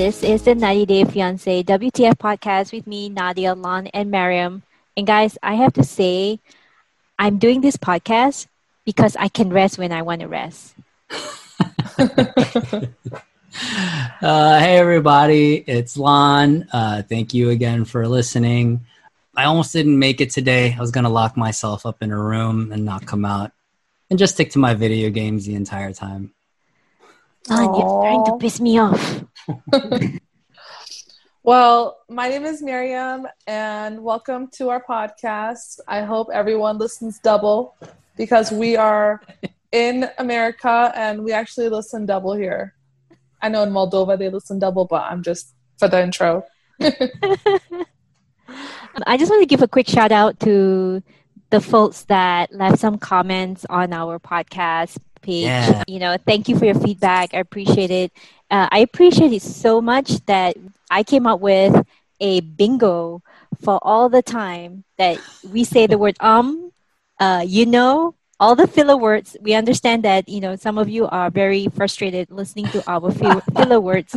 This is the 90 Day Fiance WTF podcast with me, Nadia, Lon, and Mariam. And guys, I have to say, I'm doing this podcast because I can rest when I want to rest. Uh, hey, everybody, it's Lon. Uh, thank you again for listening. I almost didn't make it today. I was going to lock myself up in a room and not come out and just stick to my video games the entire time. Lon, you're trying to piss me off. Well, my name is Miriam, and welcome to our podcast. I hope everyone listens double because we are in America and we actually listen double here. I know in Moldova they listen double, but I'm just for the intro. I just want to give a quick shout out to the folks that left some comments on our podcast page. Yeah. You know, thank you for your feedback. I appreciate it. Uh, I appreciate it so much that I came up with a bingo for all the time that we say the word um, uh, you know, all the filler words. We understand that, you know, some of you are very frustrated listening to our fill- filler words.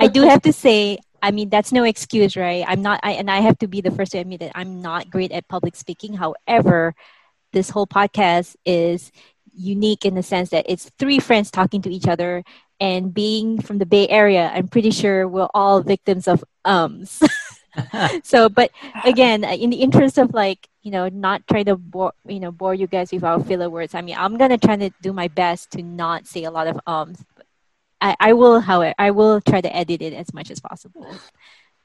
I do have to say, I mean, that's no excuse, right? I'm not, I, and I have to be the first to admit that I'm not great at public speaking. However, this whole podcast is unique in the sense that it's three friends talking to each other. And being from the Bay Area, I'm pretty sure we're all victims of ums. so, but again, uh, in the interest of like, you know, not trying to bore, you know, bore you guys with our filler words. I mean, I'm gonna try to do my best to not say a lot of ums. I, I will, however, I will try to edit it as much as possible.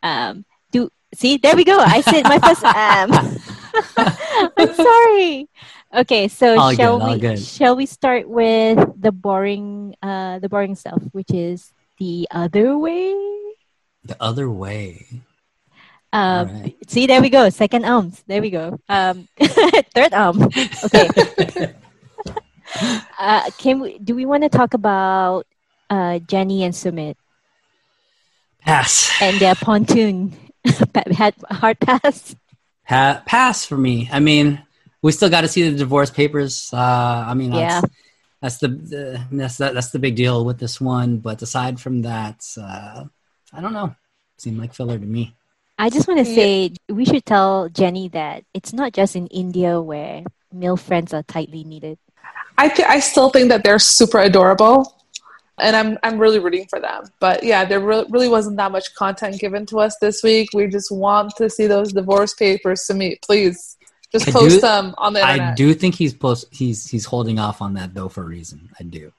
Um, do see? There we go. I said my first um. I'm sorry. Okay, so All shall good, we good. shall we start with the boring uh the boring stuff, which is the other way? The other way. Um, Alright. See, there we go. Second arms. There we go. Um, third arm. Okay. uh, can we? Do we want to talk about uh, Jenny and Sumit Pass. and their pontoon had hard pass? Pa- pass for me. I mean, we still got to see the divorce papers. Uh, I mean, Yeah. that's, that's the, the that's the, that's the big deal with this one. But aside from that, uh, I don't know. Seemed like filler to me. I just want to Yeah. say we should tell Jenny that it's not just in India where male friends are tightly needed. I th- I still think that they're super adorable, and I'm I'm really rooting for them. But yeah, there re- really wasn't that much content given to us this week. We just want to see those divorce papers to meet. Please, just post do- them on the internet. I do think he's post he's he's holding off on that though for a reason. I do.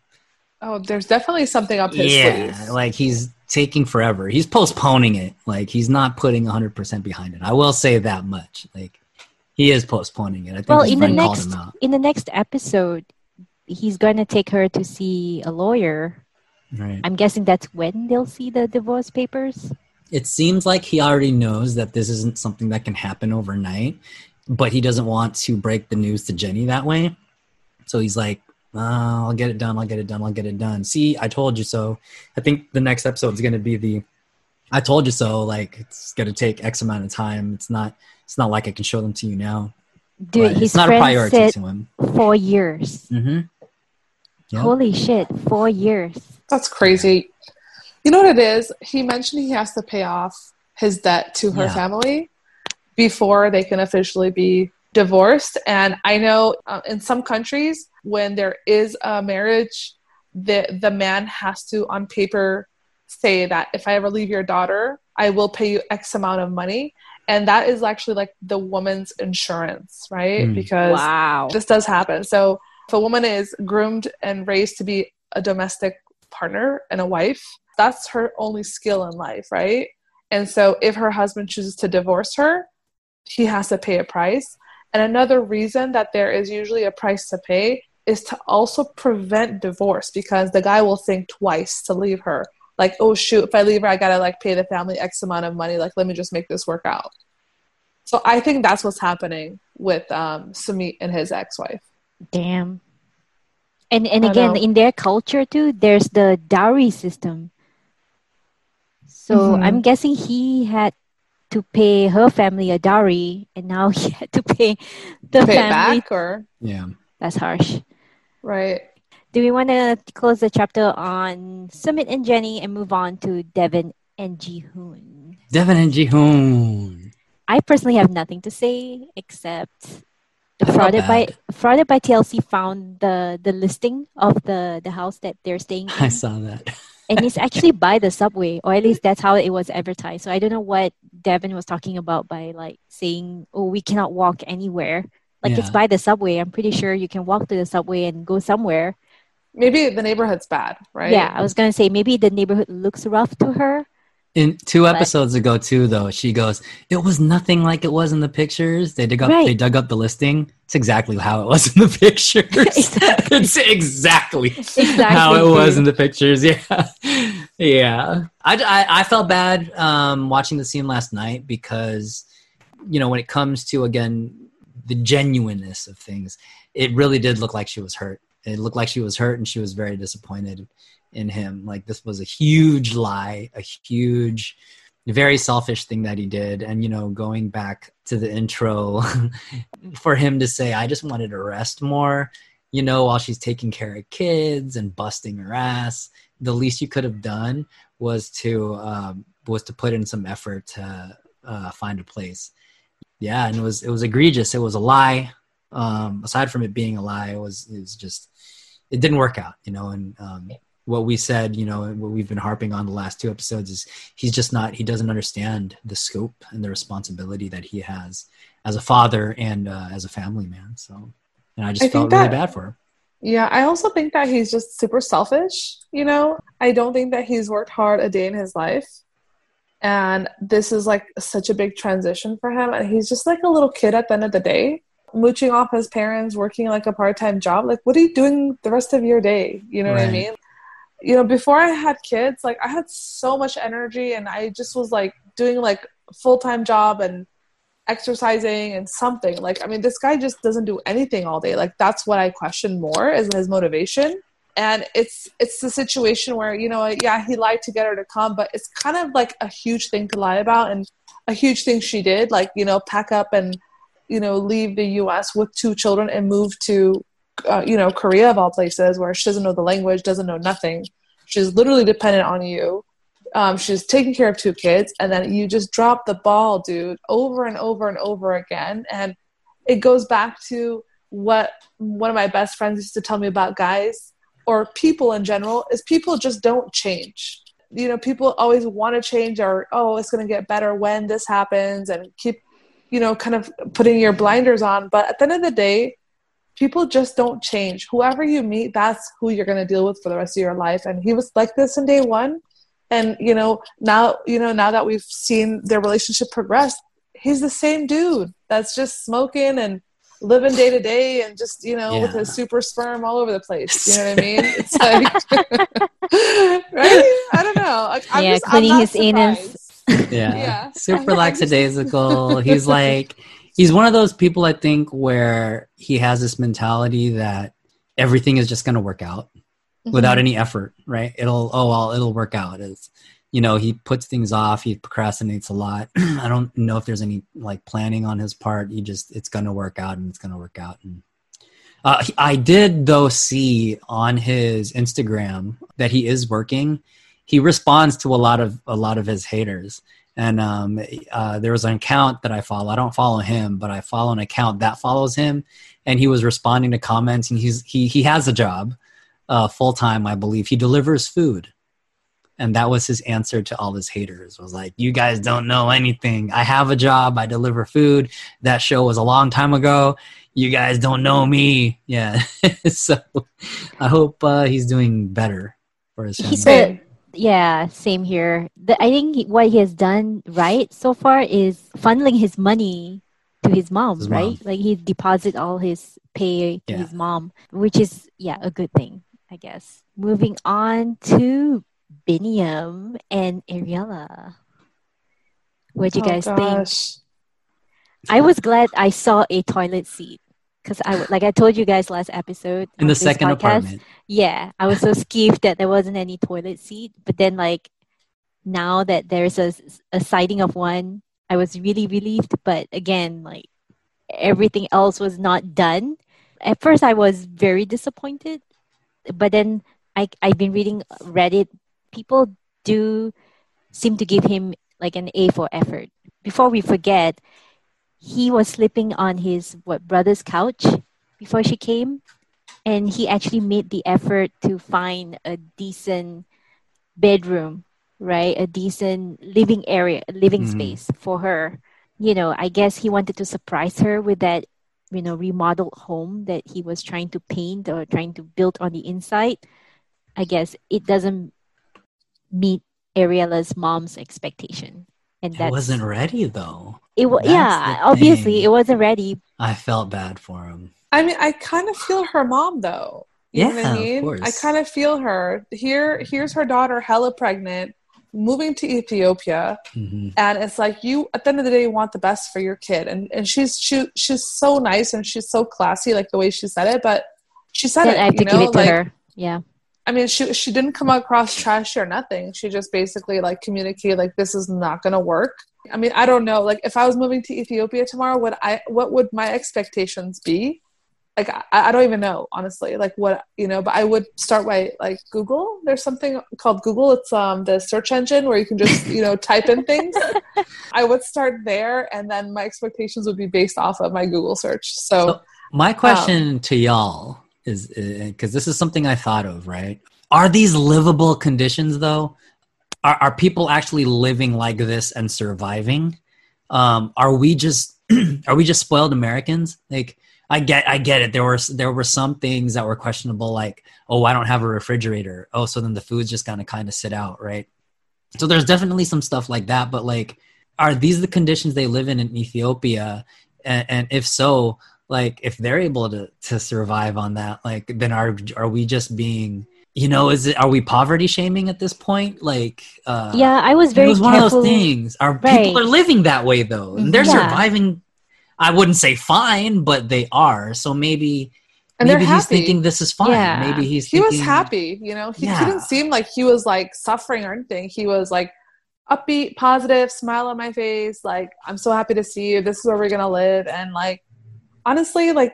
Oh, there's definitely something up his yeah, sleeve. like he's taking forever. He's postponing it. Like he's not putting 100% behind it. I will say that much. Like he is postponing it. I think Well, in the next in the next episode, he's going to take her to see a lawyer. Right. I'm guessing that's when they'll see the divorce papers. It seems like he already knows that this isn't something that can happen overnight, but he doesn't want to break the news to Jenny that way. So he's like, uh, I'll get it done. I'll get it done. I'll get it done. See, I told you so. I think the next episode is going to be the I told you so. Like it's going to take X amount of time. It's not. It's not like I can show them to you now. Dude, But his it's not a friend priority said to him. four years. Mm-hmm. Yep. Holy shit, four years. That's crazy. You know what it is? He mentioned he has to pay off his debt to her Yeah. family before they can officially be divorced. And I know uh, in some countries, when there is a marriage, the the man has to, on paper, say that if I ever leave your daughter, I will pay you X amount of money. And that is actually like the woman's insurance, right? Mm. Because Wow. this does happen. So if a woman is groomed and raised to be a domestic partner and a wife, that's her only skill in life, right? And so if her husband chooses to divorce her, he has to pay a price. And another reason that there is usually a price to pay is to also prevent divorce because the guy will think twice to leave her like, oh shoot, if I leave her, I gotta like pay the family X amount of money. Like, let me just make this work out. So I think that's what's happening with um, Sumit and his ex-wife. Damn. And and again, in their culture too, there's the dowry system. So Mhm. I'm guessing he had to pay her family a dowry, and now he had to pay the Pay family. back or Yeah. That's harsh. right? Do we want to close the chapter on Sumit and Jenny and move on to Deavan and Jihoon? Deavan and Jihoon. I personally have nothing to say except the I felt frauded by bad. frauded by TLC found the the listing of the the house that they're staying I saw that. and it's actually by the subway, or at least that's how it was advertised. So I don't know what Deavan was talking about by like saying, "Oh, we cannot walk anywhere." Like it's by the subway. I'm pretty sure you can walk to the subway and go somewhere. Maybe the neighborhood's bad, right? Yeah, I was gonna say maybe the neighborhood looks rough to her. In two But- episodes ago, too, though, she goes, "It was nothing like it was in the pictures." They dug up, Right. they dug up the listing. It's exactly how it was in the pictures. Exactly. it's exactly, Exactly, how it was in the pictures. Yeah, yeah. I, I, I felt bad um, watching the scene last night because, you know, when it comes to again the genuineness of things, it really did look like she was hurt. It looked like she was hurt, and she was very disappointed in him. Like this was a huge lie, a huge, very selfish thing that he did. And you know, going back to the intro, for him to say, "I just wanted to rest more," you know, while she's taking care of kids and busting her ass, the least you could have done was to um, was to put in some effort to uh, find a place. Yeah, and it was it was egregious. It was a lie. Um, aside from it being a lie, it was it was just it didn't work out, you know. And um, what we said, you know, what we've been harping on the last two episodes is he's just not he doesn't understand the scope and the responsibility that he has as a father and uh, as a family man. So, and I just I felt really that- bad for him. Yeah, I also think that he's just super selfish. You know, I don't think that he's worked hard a day in his life. And this is like such a big transition for him. And he's just like a little kid at the end of the day, mooching off his parents, working like a part time job. Like, what are you doing the rest of your day? You know what I mean? You know, before I had kids, like I had so much energy and I just was like doing like full time job and exercising and something. Like i mean this guy just doesn't do anything all day. Like that's what i question more is his motivation. And it's it's the situation where you know yeah he lied to get her to come but it's kind of like a huge thing to lie about and a huge thing she did like you know pack up and you know leave the us with two children and move to uh, you know korea of all places where she doesn't know the language doesn't know nothing. She's literally dependent on you. Um, she's taking care of two kids and then you just drop the ball dude over and over and over again. And it goes back to what one of my best friends used to tell me about guys or people in general is people just don't change. You know people always want to change or oh it's going to get better when this happens and keep you know kind of putting your blinders on. But at the end of the day people just don't change. Whoever you meet that's who you're going to deal with for the rest of your life. And he was like this in day one. And you know now you know now that we've seen their relationship progress he's the same dude that's just smoking and living day to day and just you know with his super sperm all over the place. You know what i mean? It's like right? I don't know. Like, I'm Yeah, just, I'm cleaning not his anus. yeah, Yeah. super I'm lackadaisical. he's like, he's one of those people I think where he has this mentality that everything is just going to work out without Mhm. any effort, right? It'll, oh, well, it'll work out. It's, you know, he puts things off. He procrastinates a lot. I don't know if there's any like planning on his part. He just, it's going to work out and it's going to work out. And uh, he- I did though see on his Instagram that he is working. He responds to a lot of a lot of his haters, and um, uh, there was an account that I follow. I don't follow him, but I follow an account that follows him, and he was responding to comments. And he's he he has a job, uh, full time, I believe. He delivers food, and that was his answer to all his haters. Was like, "You guys don't know anything. I have a job. I deliver food. That show was a long time ago." you guys don't know me. Yeah. so I hope uh, he's doing better for his family. He's Same. Yeah, same here. The, I think he, what he has done right so far is funneling his money to his mom, His right? mom. Like he deposit all his pay to Yeah. his mom, which is yeah a good thing, I guess. Moving on to Biniam and Ariela. What do you Oh, guys think? I was glad I saw a toilet seat because I like I told you guys last episode In the second podcast, apartment. Yeah, I was so skeeved that there wasn't any toilet seat. But then, like now that there's a a sighting of one, I was really relieved. But again, like everything else was not done. At first, I was very disappointed, but then I I've been reading Reddit. People do seem to give him like an A for effort. Before we forget, he was sleeping on his what brother's couch before she came. And he actually made the effort to find a decent bedroom right? A decent living area living Mhm. space for her. You know i guess he wanted to surprise her with that you know remodeled home that he was trying to paint or trying to build on the inside. I guess it doesn't meet ariela's mom's expectation. And that wasn't ready though. It wa- that's yeah obviously thing. it wasn't ready I felt bad for him. I mean, I kind of feel her mom though. You know what Yeah, I of mean? course. I kind of feel her. Here, here's her daughter, hella pregnant, moving to Ethiopia, hmm and it's like you. At the end of the day, you want the best for your kid, and and she's she she's so nice and she's so classy, like the way she said it. But she said then it. i have to you give know? it to like, her yeah I mean, she she didn't come across trashy or nothing. She just basically like communicated like this is not gonna work. I mean, I don't know. Like, if I was moving to Ethiopia tomorrow, would I? What would my expectations be? Like, I, I don't even know honestly. Like, what you know? But I would start by like Google. There's something called Google. It's um the search engine where you can just you know type in things. I would start there, and then my expectations would be based off of my Google search. So, So my question to y'all is because this is something I thought of, right? Are these livable conditions though? Are, are people actually living like this and surviving? Um, are we just are we just spoiled Americans? Like I get I get it. There were there were some things that were questionable, like oh I don't have a refrigerator. Oh, so then the food's just gonna kind of sit out, right? So there's definitely some stuff like that, but like, are these the conditions they live in in Ethiopia? And, and if so, like if they're able to to survive on that, like then are are we just being you know is it are we poverty shaming at this point? Like uh, yeah i was very it was one careful of those things. Are Right. people are living that way though? And they're Yeah. surviving. I wouldn't say fine, but they are. So maybe and they're maybe he's happy. thinking this is fine. Yeah. Maybe he's he was happy you know he, Yeah. he didn't seem like he was like suffering or anything he was like upbeat positive smile on my face like i'm so happy to see you this is where we're gonna live and like honestly like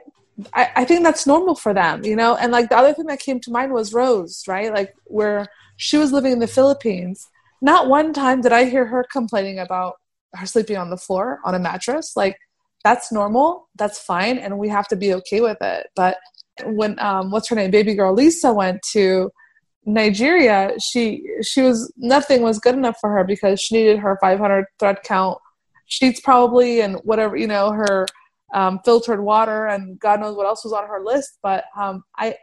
I, I think that's normal for them you know? And like the other thing that came to mind was rose right? Like where she was living in the philippines. Not one time did i hear her complaining about her sleeping on the floor on a mattress. Like that's normal. That's fine. And we have to be okay with it. But when um, what's her name, baby girl Lisa went to Nigeria, she she was nothing was good enough for her because she needed her 500 thread count sheets probably and whatever you know her um, filtered water and God knows what else was on her list. But um, I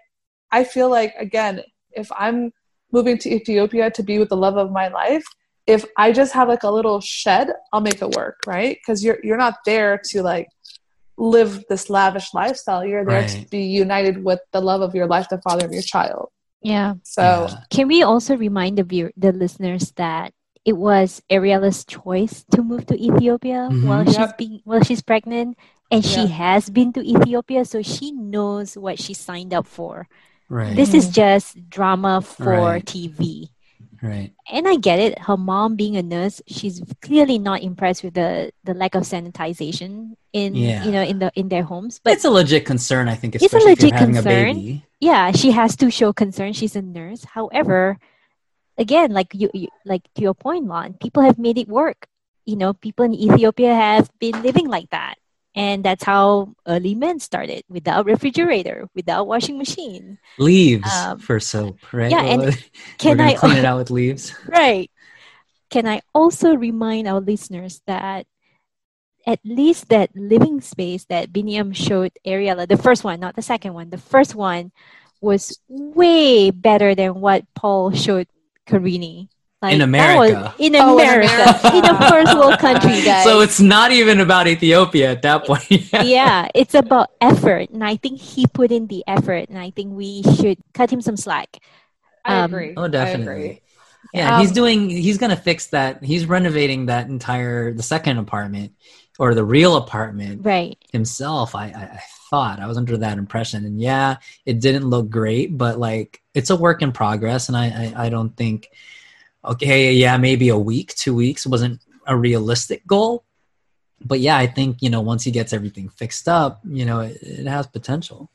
I feel like again, if I'm moving to Ethiopia to be with the love of my life, if I just have like a little shed, I'll make it work, right? Because you're you're not there to like live this lavish lifestyle. You're there to be united with the love of your life, the father of your child. yeah So Yeah. Can we also remind the viewer, the listeners that it was Ariela's choice to move to Ethiopia Mhm. while she's Yep. being while she's pregnant, and she has been to Ethiopia, so she knows what she signed up for. Right. This is just drama for Right. TV. right. And I get it. Her mom being a nurse, she's clearly not impressed with the, the lack of sanitization in Yeah. you know in the in their homes. But it's a legit concern, I think, It's a especially if you're legit having concern. a baby. yeah she has to show concern she's a nurse however again like you, you like to your point lon people have made it work you know people in ethiopia have been living like that and that's how early men started without refrigerator without washing machine Leaves Um, for soap, right? yeah, and can i clean it out with leaves? right can i also remind our listeners that at least that living space that Biniam showed Ariela, the first one, not the second one, the first one was way better than what Paul showed Karine. In that was- America. in Oh, America. America. in a first world country, guys. So it's not even about Ethiopia at that point. yeah, it's about effort. And I think he put in the effort. And I think we should cut him some slack. I Um, agree. Oh, I definitely. agree. Yeah, Um, he's doing. He's gonna fix that. He's renovating that entire the second apartment or the real apartment Right. himself. I, I, I thought I was under that impression, and yeah, it didn't look great, but like it's a work in progress, and I I, I don't think. Okay, yeah, maybe a week, two weeks wasn't a realistic goal, but yeah, I think you know once he gets everything fixed up, you know, it, it has potential.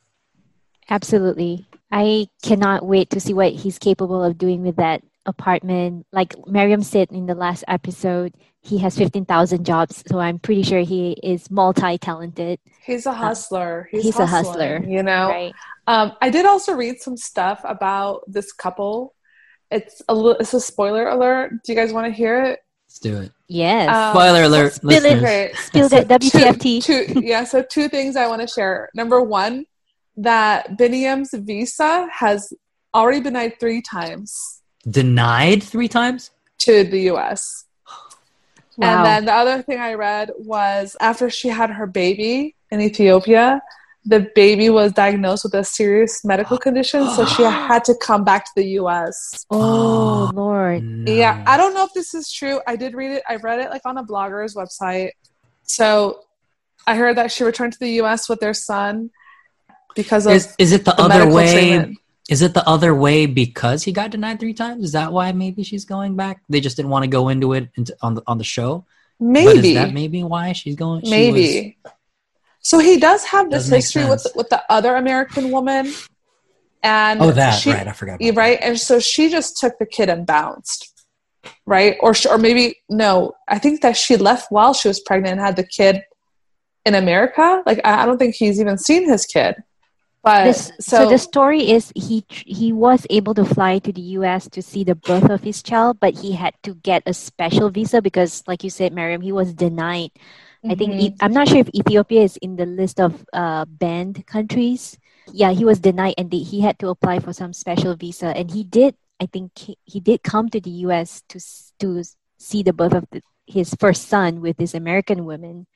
Absolutely. I cannot wait to see what he's capable of doing with that apartment. Like Miriam said in the last episode, he has 15,000 jobs. So I'm pretty sure he is multi talented. He's a hustler. He's, he's a hustler, You know. Right. Um, I did also read some stuff about this couple. It's a little, it's a spoiler alert. Do you guys want to hear it? Let's do it. Yes. Um, Spoiler alert, spill it. listeners. Okay. Spill that WTFT. Two, two, yeah, so two things I want to share. Number one, that Biniam's visa has already been denied three times Denied three times. to the US. Wow. And then the other thing I read was after she had her baby in Ethiopia, the baby was diagnosed with a serious medical condition, so she had to come back to the US. Oh, oh, Lord. No. Yeah, I don't know if this is true. I did read it. I read it like on a blogger's website. So I heard that she returned to the US with their son because of Is, is it the, the other way? treatment. Is it the other way because he got denied three times? Is that why maybe she's going back? They just didn't want to go into it on the on the show. But Maybe. is that maybe why she's going? she Maybe. So he does have this Does make history with with the other American woman, and oh, that she, right. I forgot. About Yeah, right? And so she just took the kid and bounced, right? Or or maybe no, I think that she left while she was pregnant and had the kid in America. Like I I don't think he's even seen his kid. But This, so, so, the story is he he was able to fly to the U.S. to see the birth of his child, but he had to get a special visa because, like you said, Miriam, he was denied. I think Mhm. E- I'm not sure if Ethiopia is in the list of uh, banned countries. Yeah, he was denied, and they, he had to apply for some special visa, and he did. I think he, he did come to the U.S. to to see the birth of the, his first son with this American woman.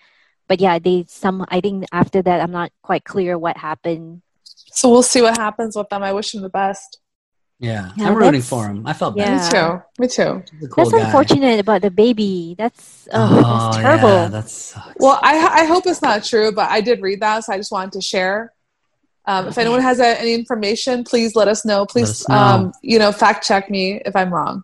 But yeah, they some. I think after that, I'm not quite clear what happened. so we'll see what happens with them. I wish him the best. Yeah, Yeah, I'm rooting for him. I felt Yeah. bad. Me too. Me too. Cool that's guy. unfortunate about the baby. That's oh, that's terrible. Yeah, that sucks. Well, I I hope it's not true, but I did read that, so I just wanted to share. Um, if anyone has uh, any information, please let us know. Please, us know. Um, you know, fact check me if I'm wrong.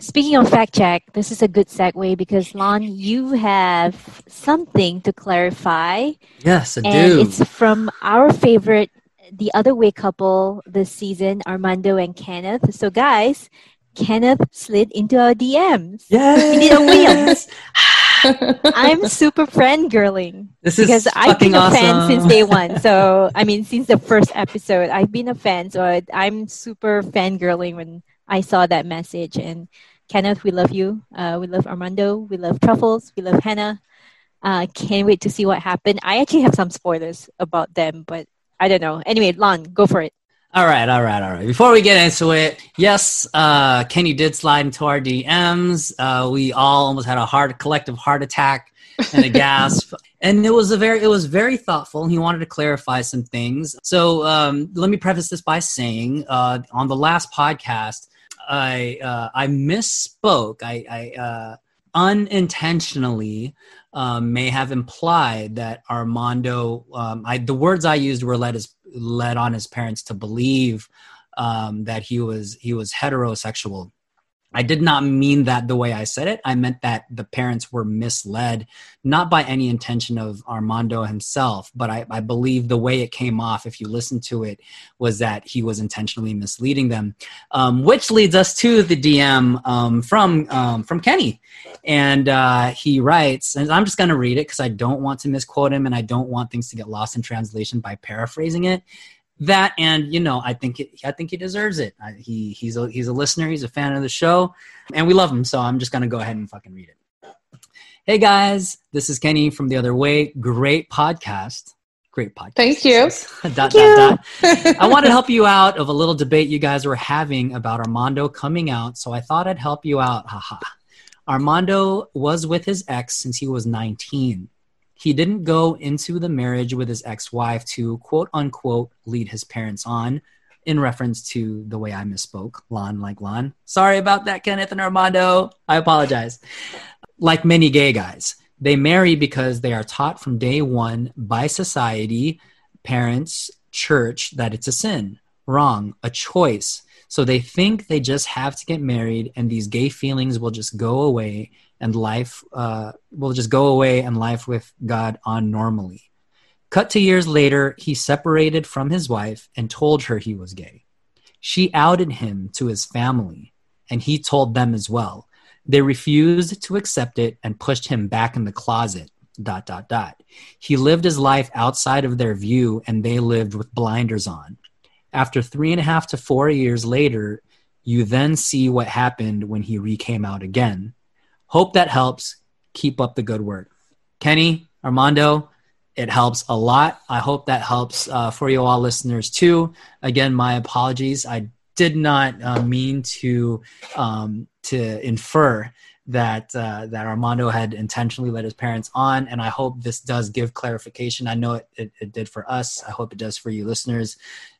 Speaking of fact check, this is a good segue because Lon, you have something to clarify, yes, I and do. it's from our favorite, the other way couple this season, Armando and Kenneth. So, guys, Kenneth slid into our DMs. Yes. He did a wheel. I'm super fangirling. This is because I've been a fan since day one. So I mean, since the first episode, I've been a fan. So I, I'm super fangirling when I saw that message. And Kenneth, we love you. Uh, we love Armando. We love Truffles. We love Hannah. Uh, can't wait to see what happened. I actually have some spoilers about them, but I don't know. Anyway, Lon, go for it. All right, all right, all right. Before we get into it, yes, uh, Kenny did slide into our DMs. Uh, we all almost had a heart collective heart attack and a gasp, and it was a very it was very thoughtful. He wanted to clarify some things. So um, let me preface this by saying, uh, on the last podcast, I uh, I misspoke. I, I uh, unintentionally um, may have implied that Armando. Um, I the words I used were led his led on his parents to believe um, that he was he was heterosexual. I did not mean that the way I said it. I meant that the parents were misled, not by any intention of Armando himself, but I, I believe the way it came off, if you listen to it, was that he was intentionally misleading them. Um, which leads us to the DM um, from um, from Kenny, and uh, he writes, and I'm just going to read it because I don't want to misquote him, and I don't want things to get lost in translation by paraphrasing it that and you know i think it, i think he deserves it. I, he he's a he's a listener he's a fan of the show and we love him so i'm just gonna go ahead and fucking read it. Hey guys this is kenny from the other way. Great podcast. Great podcast. Thank you. dot, Thank you. dot, dot. i want to help you out of a little debate you guys were having about armando coming out so i thought i'd help you out. Haha armando was with his ex since he was 19 he didn't go into the marriage with his ex-wife to quote unquote lead his parents on in reference to the way I misspoke, Lon like Lon. Sorry about that, Kenneth and Armando. I apologize. Like many gay guys, they marry because they are taught from day one by society, parents, church that it's a sin, wrong, a choice. So they think they just have to get married and these gay feelings will just go away and life uh, will just go away and life with God on normally. Cut to years later, he separated from his wife and told her he was gay. She outed him to his family, and he told them as well. They refused to accept it and pushed him back in the closet. Dot dot dot. He lived his life outside of their view, and they lived with blinders on. After three and a half to four years later, you then see what happened when he re came out again. Hope that helps. Keep up the good work. Kenny, Armando, it helps a lot. I hope that helps uh, for you all listeners too. Again, my apologies. I did not uh, mean to um, to infer that uh, that Armando had intentionally let his parents on, and I hope this does give clarification. I know it, it, it did for us. I hope it does for you listeners.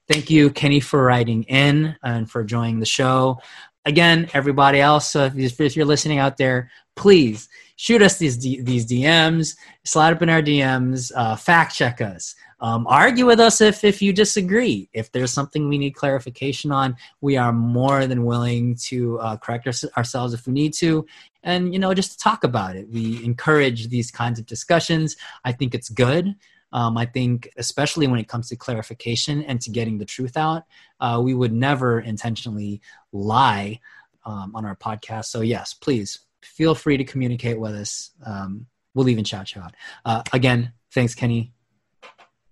Thank you, Kenny, for writing in and for joining the show. Again, everybody else, so if, you're listening out there, please shoot us these these DMs, slide up in our DMs, uh, fact check us, um, argue with us if if you disagree. If there's something we need clarification on, we are more than willing to uh, correct our, ourselves if we need to, and you know just to talk about it. We encourage these kinds of discussions. I think it's good. Um, I think, especially when it comes to clarification and to getting the truth out, uh, we would never intentionally lie um, on our podcast. So, yes, please feel free to communicate with us. Um, we'll even shout you out. Uh, again, thanks, Kenny.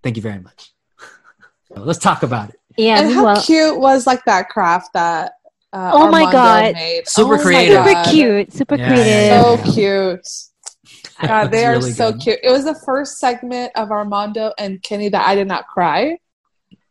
Thank you very much. Let's talk about it. Yeah. and how well, cute was like that craft that uh, Oh my God. made. Super Oh my creative. super cute. Super Yeah, creative. yeah, yeah. So cute. God, they It's are so good. cute. It was the first segment of Armando and Kenny that I did not cry.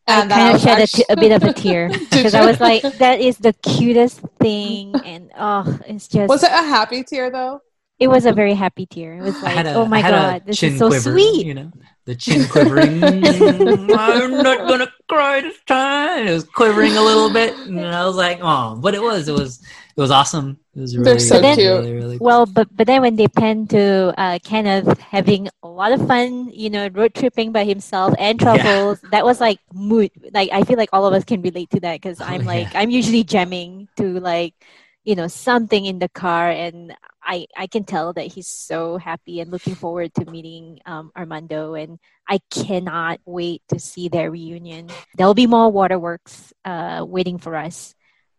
I And that kind of was shed a, actually- t- a bit of a tear because I was like, that is the cutest thing, and oh, it's just. Was it a happy tear though? It was a very happy tear. It was like, a, oh my I had a god, this chin is so quiver, sweet. You know, the chin quivering. I'm not gonna cry this time. It was quivering a little bit, and I was like, oh, but it was, it was, it was awesome. It was really, They're so really, cute. really, really cool. Well, but but then when they pan to uh, Kenneth having a lot of fun, you know, road tripping by himself and Yeah. Truffles, that was like mood. Like I feel like all of us can relate to that because Oh, I'm yeah. like I'm usually jamming to like, you know, something in the car, and I I can tell that he's so happy and looking forward to meeting um, Armando, and I cannot wait to see their reunion. There'll be more waterworks uh, waiting for us,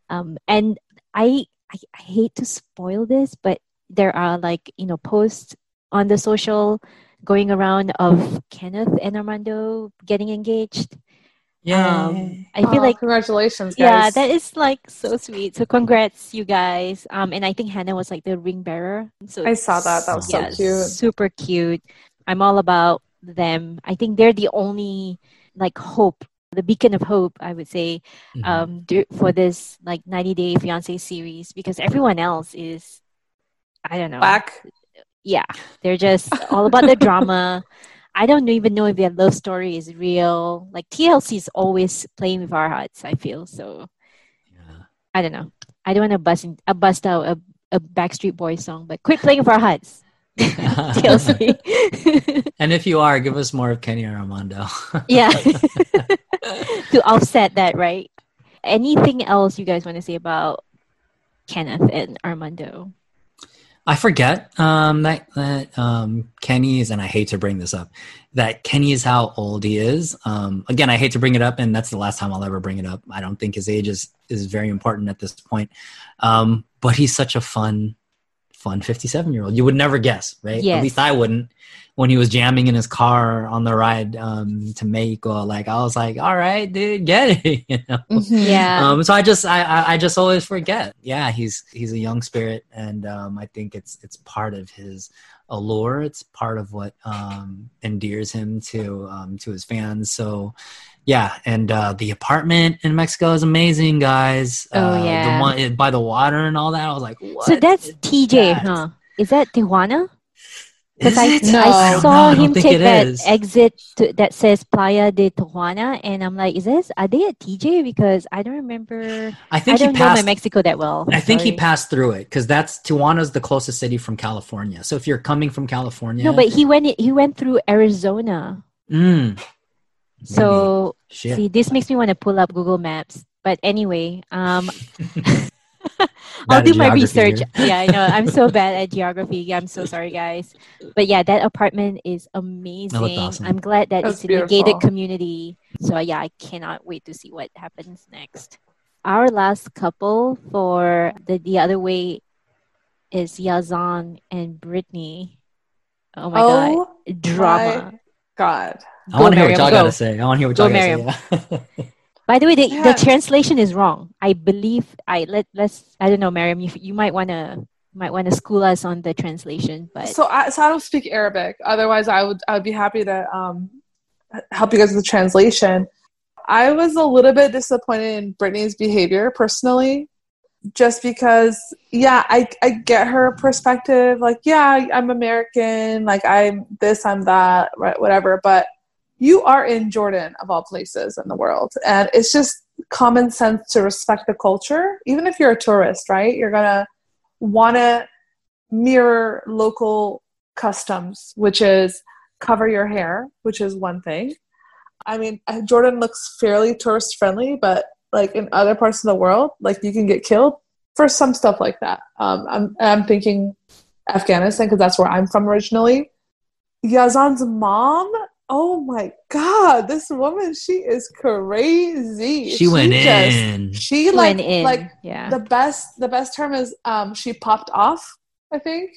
um, and I I, I hate to spoil this, but there are like you know posts on the social going around of Kenneth and Armando getting engaged. yeah. Um, I feel Aw, like congratulations, guys. yeah, that is like so sweet. So congrats, you guys. Um, and I think Hannah was like the ring bearer. So I saw that. That was so cute. super cute. I'm all about them. I think they're the only like hope, the beacon of hope. I would say Mhm. um do, for this like 90 day fiance series because everyone else is i don't know Back. yeah they're just all about the drama i don't even know if their love story is real like tlc is always playing with our hearts i feel so Yeah. i don't know i don't want to bust in, uh, bust out a, a backstreet boys song but quit playing with our hearts tlc and if you are, give us more of Kenny or Armando. yeah to offset that right anything else you guys want to say about kenneth and armando I forget um, that that um, Kenny is, and I hate to bring this up, that Kenny is how old he is. Um, again, I hate to bring it up, and that's the last time I'll ever bring it up. I don't think his age is is very important at this point. Um, but he's such a fun, fun fifty-seven year old. You would never guess, right? Yes. At least I wouldn't. When he was jamming in his car on the ride um, to Mexico, like I was like, "All right, dude, get it," you know. Mhm. yeah Um, so I just I, I I just always forget. Yeah, he's he's a young spirit, and um, I think it's it's part of his allure. It's part of what um, endears him to um, to his fans. So yeah, and uh, the apartment in Mexico is amazing, guys. Oh, uh, yeah. the one by the water and all that. I was like, what? So that's TJ, that? huh? Is that Tijuana? Because I. No. I saw I him take that is. exit to, that says Playa de Tijuana, and I'm like, is this are they at TJ? Because I don't remember. I I think don't he know my passed. Mexico that well. I think he passed through it because that's Tijuana's the closest city from California. So if you're coming from California, No, but he went he went through Arizona. Mm. So Shit. see, this makes me want to pull up Google Maps. But anyway, um, I'll do my research. here. Yeah, I know. I'm so bad at geography. I'm so sorry, guys. But yeah, that apartment is amazing. awesome. I'm glad that That's it's in a gated community. So yeah, I cannot wait to see what happens next. Our last couple for the the other way is Yazan and Brittany. Oh my oh god, drama. my god. I want to hear what y'all go. gotta say. I want to hear what y'all gotta say. By the way, the, Yeah. the translation is wrong. I believe I let let's I don't know, Mariam. You, you might wanna might wanna school us on the translation, but So I so I don't speak Arabic. Otherwise, I would I would be happy to um, help you guys with the translation. I was a little bit disappointed in Brittany's behavior personally, just because yeah, I I get her perspective. Like yeah, I'm American. Like I'm this, I'm that, right, whatever. But you are in Jordan of all places in the world, and it's just common sense to respect the culture, even if you're a tourist, right? You're gonna want to mirror local customs, which is cover your hair, which is one thing. I mean, uh, Jordan looks fairly tourist friendly, but like in other parts of the world, like you can get killed for some stuff like that. Um, I'm, I'm thinking Afghanistan because that's where I'm from originally. Yazan's mom, oh my god, this woman, she is crazy. she went just- in. She she like went in. like yeah. the best the best term is um she popped off i think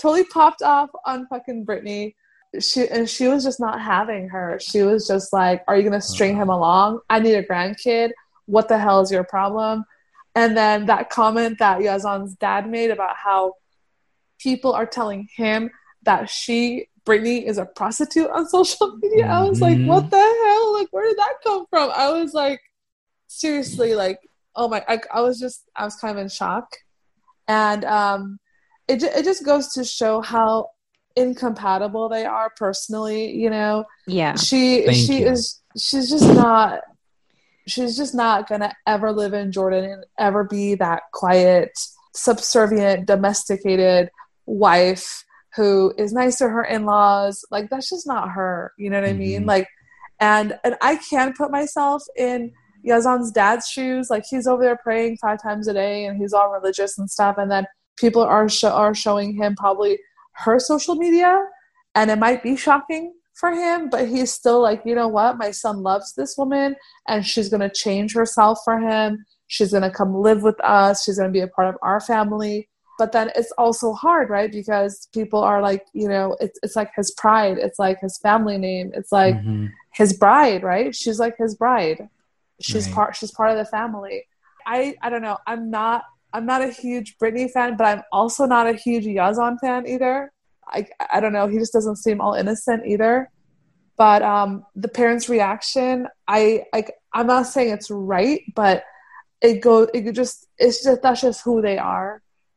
totally popped off on fucking Brittany. she and she was just not having her she was just like are you gonna string him along i need a grandkid what the hell is your problem and then that comment that yazan's dad made about how people are telling him that she Brittany is a prostitute on social media. I was like, what the hell? Like, where did that come from? I was like, seriously, like, oh my, I, I was just, I was kind of in shock. And um, it, it just goes to show how incompatible they are personally, you know? yeah. She, Thank she you. is, she's just not, she's just not gonna ever live in Jordan and ever be that quiet, subservient, domesticated wife who is nice to her in-laws like that's just not her you know what i mean? Mhm. like and and i can put myself in yazan's dad's shoes like he's over there praying five times a day and he's all religious and stuff and then people are sho- are showing him probably her social media and it might be shocking for him but he's still like you know what? My son loves this woman and she's going to change herself for him. She's going to come live with us. She's going to be a part of our family but then it's also hard right? Because people are like you know it's, it's like his pride it's like his family name it's like Mhm. his bride right? She's like his bride. She's Right. part she's part of the family. I i don't know i'm not i'm not a huge Brittany fan but i'm also not a huge yazan fan either. I i don't know he just doesn't seem all innocent either. But um the parents reaction i i i'm not saying it's right but it goes it just it's just that's just who they are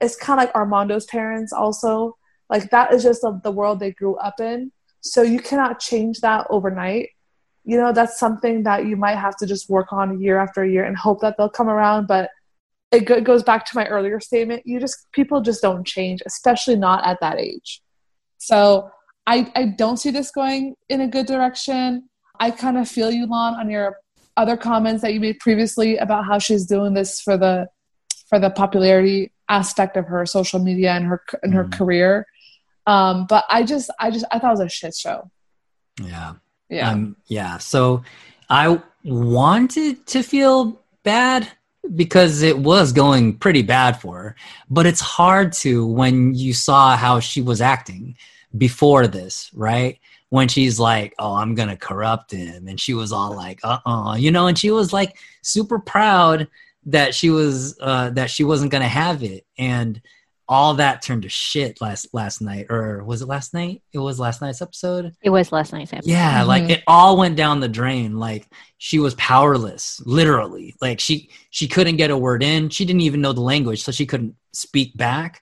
it's kind of like armando's parents also. Like that is just the, world they grew up in. So you cannot change that overnight. You know that's something that you might have to just work on year after year and hope that they'll come around but it go- goes back to my earlier statement. You just people just don't change especially not at that age. So i i don't see this going in a good direction. I kind of feel you lon on your other comments that you made previously about how she's doing this for the for the popularity aspect of her social media and her and her Mhm. career um but i just i just i thought it was a shit show Yeah. yeah Um, yeah. So I wanted to feel bad because it was going pretty bad for her, but it's hard to when you saw how she was acting before this, right? When she's like, "Oh, I'm gonna corrupt him," and she was all like, "Uh-uh," you know, and she was like super proud that she was uh, that she wasn't gonna have it, and all that turned to shit last last night, or was it last night? It was last night's episode. It was last night's episode. Yeah, like Mhm. it all went down the drain. Like she was powerless, literally. Like she she couldn't get a word in. She didn't even know the language, so she couldn't speak back.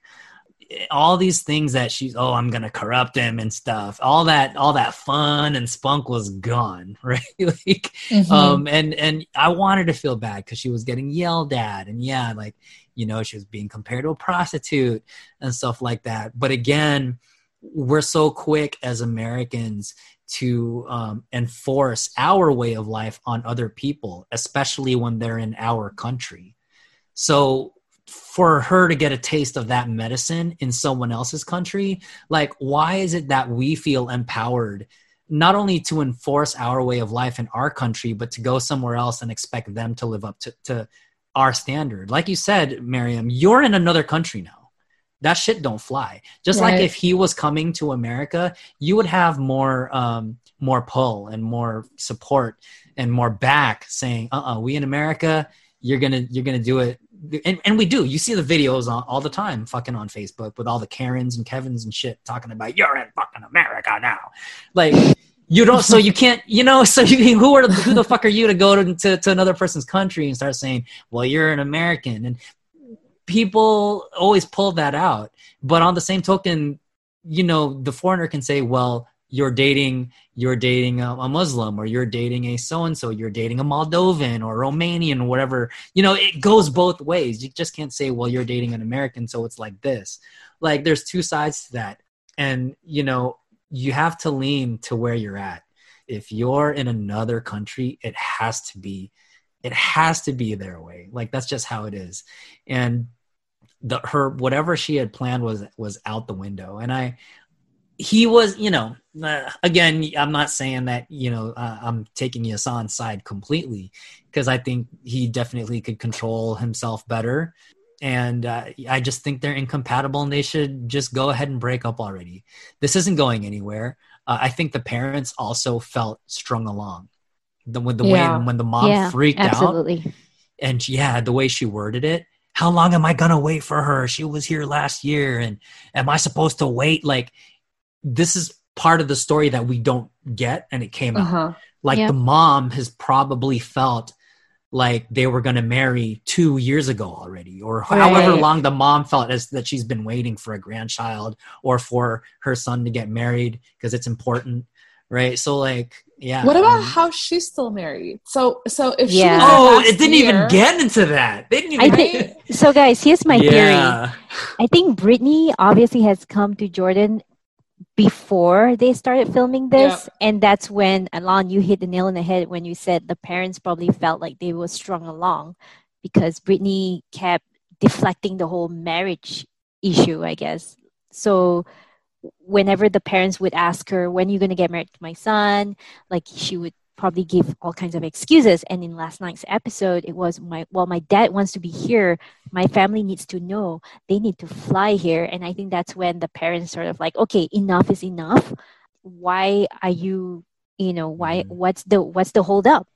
All these things that she's oh i'm gonna corrupt him and stuff. All that all that fun and spunk was gone right? Like Mhm. um and and i wanted to feel bad because she was getting yelled at and yeah like you know she was being compared to a prostitute and stuff like that. But again we're so quick as americans to um, enforce our way of life on other people especially when they're in our country. So for her to get a taste of that medicine in someone else's country like why is it that we feel empowered not only to enforce our way of life in our country but to go somewhere else and expect them to live up to, to our standard? Like you said miriam you're in another country now. That shit don't fly. Just like if he was coming to america you would have more um more pull and more support and more back saying uh-uh we in america you're gonna you're gonna do it. And, and we do. You see the videos on, all the time fucking on facebook with all the karens and kevins and shit talking about you're in fucking america now. Like you don't so you can't you know so you, who are who the fuck are you to go to, to, to another person's country and start saying well you're an american. And people always pull that out. But on the same token you know the foreigner can say well you're dating you're dating a, a muslim or you're dating a so and so you're dating a moldovan or romanian or whatever. You know it goes both ways. You just can't say well you're dating an american so it's like this. Like there's two sides to that. And you know you have to lean to where you're at. If you're in another country it has to be it has to be their way. Like that's just how it is. And the her whatever she had planned was was out the window. And i he was you know uh, again i'm not saying that you know uh, i'm taking Yazan's side completely because i think he definitely could control himself better. And uh, i just think they're incompatible and they should just go ahead and break up already. This isn't going anywhere. Uh, i think the parents also felt strung along. The, with the Yeah. way when the mom yeah, freaked out absolutely. and yeah the way she worded it how long am i gonna wait for her? She was here last year and am i supposed to wait? Like this is part of the story that we don't get and it came out Uh-huh. like Yeah. the mom has probably felt like they were going to marry two years ago already or however Right. long the mom felt as that she's been waiting for a grandchild or for her son to get married because it's important right so like yeah What about um, how she's still married? So, so if Yeah. she was oh it didn't year- even get into that they didn't even I think so, guys. Here's my theory. I think brittany obviously has come to Jordan before they started filming this, and that's when Alon, you hit the nail on the head when you said the parents probably felt like they were strung along because Brittany kept deflecting the whole marriage issue, I guess. So whenever the parents would ask her, "When are you going to get married to my son?" like she would probably give all kinds of excuses. And in last night's episode, it was my well, my dad wants to be here. My family needs to know they need to fly here. And I think that's when the parents sort of like, okay, enough is enough. Why are you, you know, why? Mhm. What's the what's the hold up?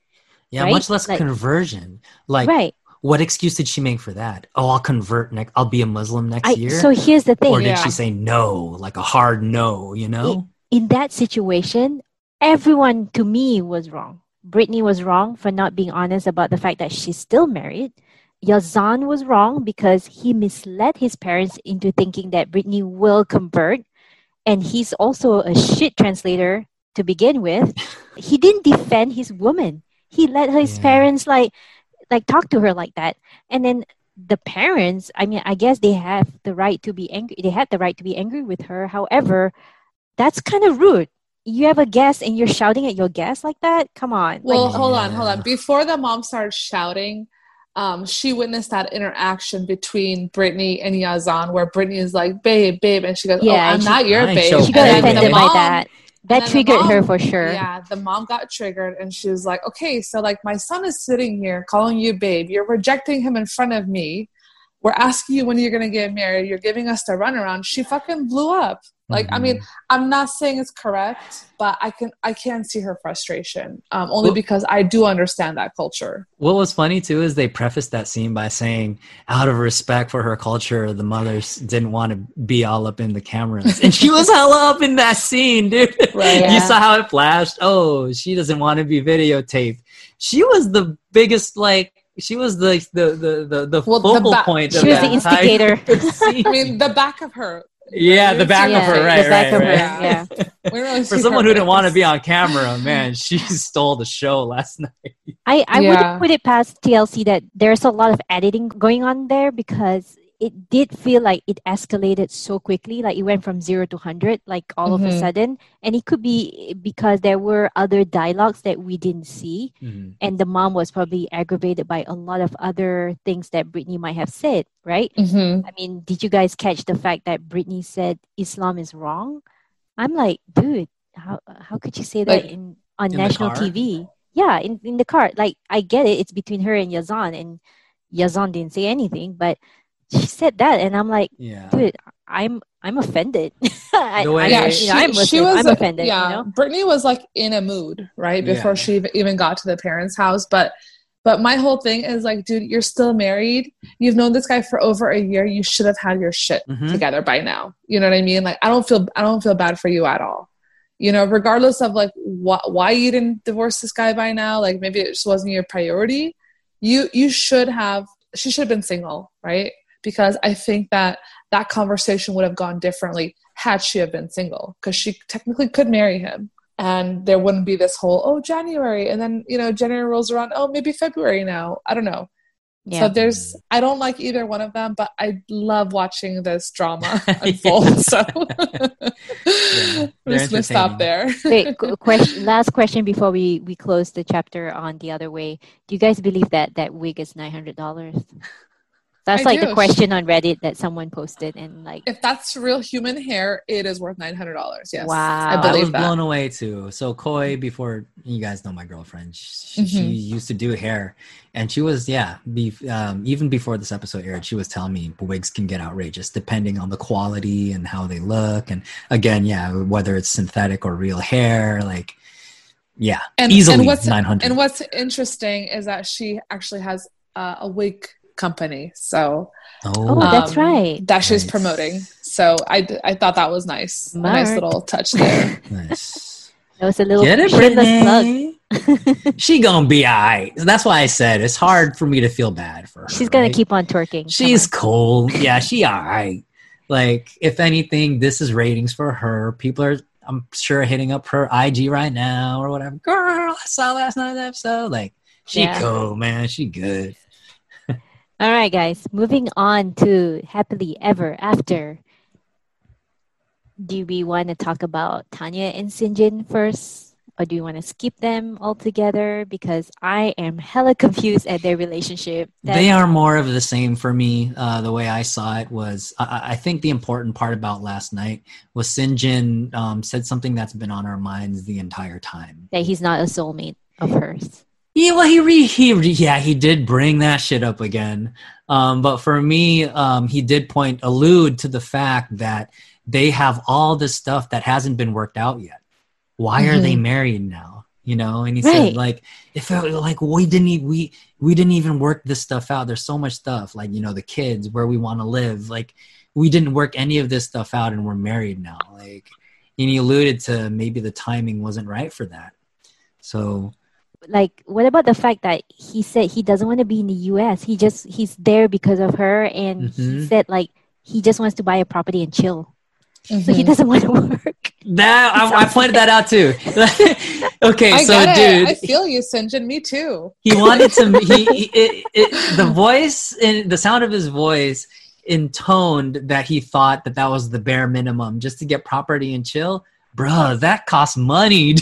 yeah right? much less Like- conversion like right. what excuse did she make for that oh i'll convert next i'll be a muslim next I, year so here's the thing. or did Yeah. she say no like a hard no you know in that situation, everyone to me was wrong. Brittany was wrong for not being honest about the fact that she's still married. Yazan was wrong because he misled his parents into thinking that Brittany will convert. And he's also a shit translator to begin with. he didn't defend his woman. He let his Yeah. parents like like talk to her like that. And then the parents, I mean, I guess they have the right to be angry. They had the right to be angry with her. However, that's kind of rude. You have a guest and you're shouting at your guest like that? Come on. Well, like, hold on, hold on. Before the mom started shouting, um, she witnessed that interaction between Brittany and Yazan, where Brittany is like, "Babe, babe," and she goes, Yeah, "Oh, I'm she- not your Fine, babe." she'll she got offended the by that. That then the triggered her for sure. Yeah, the mom got triggered, and she was like, "Okay, so like my son is sitting here calling you babe. You're rejecting him in front of me. We're asking you when you're gonna get married. You're giving us the runaround." She fucking blew up. Like, I Mhm. mean, I'm not saying it's correct, but I can I can see her frustration. Um, only Well- because I do understand that culture. What was funny too is they prefaced that scene by saying, out of respect for her culture, the mothers didn't want to be all up in the cameras. And she was hella up in that scene, dude. Right. You saw how it flashed. Oh, she doesn't want to be videotaped. She was the biggest, like, she was the the the the, the Well, the focal ba- point. She of was the that entire instigator. I mean, the back of her Yeah, the back Yeah, of her, the right, back right, of her, yeah. We don't really For someone who didn't want to be on camera, man, she stole the show last night. I, I Yeah. wouldn't put it past TLC that there's a lot of editing going on there because it did feel like it escalated so quickly. Like it went from zero to 100, like all of a Mhm. sudden. And it could be because there were other dialogues that we didn't see. And the mom was probably aggravated by a lot of other things that Brittany might have said, right? Mhm. I mean, did you guys catch the fact that Brittany said Islam is wrong? I'm like, dude, how how could you say that Like, in on in national? TV? Yeah, in, in the car. Like I get it, it's between her and Yazan, and Yazan didn't say anything, but she said that, and I'm like, Yeah. dude, I'm I'm offended. I, The way- I, yeah, you she, know, I'm she was I'm offended. Yeah, You know? Brittany was like in a mood right before Yeah. she even got to the parents' house. But but my whole thing is like, dude, you're still married. You've known this guy for over a year. You should have had your shit Mhm. together by now. You know what I mean? Like, I don't feel I don't feel bad for you at all. You know, regardless of like wh- why you didn't divorce this guy by now. Like maybe it just wasn't your priority. You you should have. She should have been single, right? Because I think that that conversation would have gone differently had she have been single because she technically could marry him and there wouldn't be this whole oh january and then you know january rolls around oh maybe february now i don't know Yeah. so there's i don't like either one of them but i love watching this drama unfold so they're just gonna stop there Wait, question, last question before we we close the chapter on the other way. Do you guys believe that that wig is nine hundred dollars? That's I like do. the question on Reddit that someone posted, and like, if that's real human hair it is worth $900 yes Wow. i I was that blown away too. So Koi, before you guys know my girlfriend, she, she Mhm. used to do hair, and she was yeah. Be, um, even before this episode aired, she was telling me wigs can get outrageous depending on the quality and how they look, and again, yeah, whether it's synthetic or real hair, like yeah, and, easily and what's nine hundred. and what's interesting is that she actually has uh, a wig company so Oh, that's um, right. that she's Nice. promoting so I, I thought that was nice a nice little touch there nice. That was a little Get it, shameless plug. Brittany? she gonna be alright. That's why I said it's hard for me to feel bad for her. She's gonna right? keep on twerking. She's on. cool. Yeah, she alright. Like, if anything, this is ratings for her. People are, I'm sure, hitting up her IG right now or whatever. Girl, I saw last night's episode. Like, she Yeah. cool, man. She good. All right, guys. Moving on to happily ever after. Do we want to talk about Tanya and Syngin first, or do you want to skip them altogether? Because I am hella confused at their relationship. they are more of the same for me. Uh, the way I saw it was, I, I think the important part about last night was Syngin um, said something that's been on our minds the entire time. that he's not a soulmate of hers. Yeah, well, he re, he re, yeah he did bring that shit up again. Um, but for me, um, he did point allude to the fact that they have all this stuff that hasn't been worked out yet. Why are they married now? You know, and he Right. said like if it, like we didn't e- we we didn't even work this stuff out. There's so much stuff like you know the kids where we want to live. Like we didn't work any of this stuff out, and we're married now. Like and he alluded to maybe the timing wasn't right for that. So Like, what about the fact that he said he doesn't want to be in the U.S. He just he's there because of her, and he Mhm. said like he just wants to buy a property and chill. So he Mhm. doesn't want to work. That I, I pointed that out too. okay, I so get it. dude, I feel you, Syngin. Me too. he wanted to. He, he it, it, the voice and the sound of his voice intoned that he thought that that was the bare minimum just to get property and chill. Bruh, that costs money.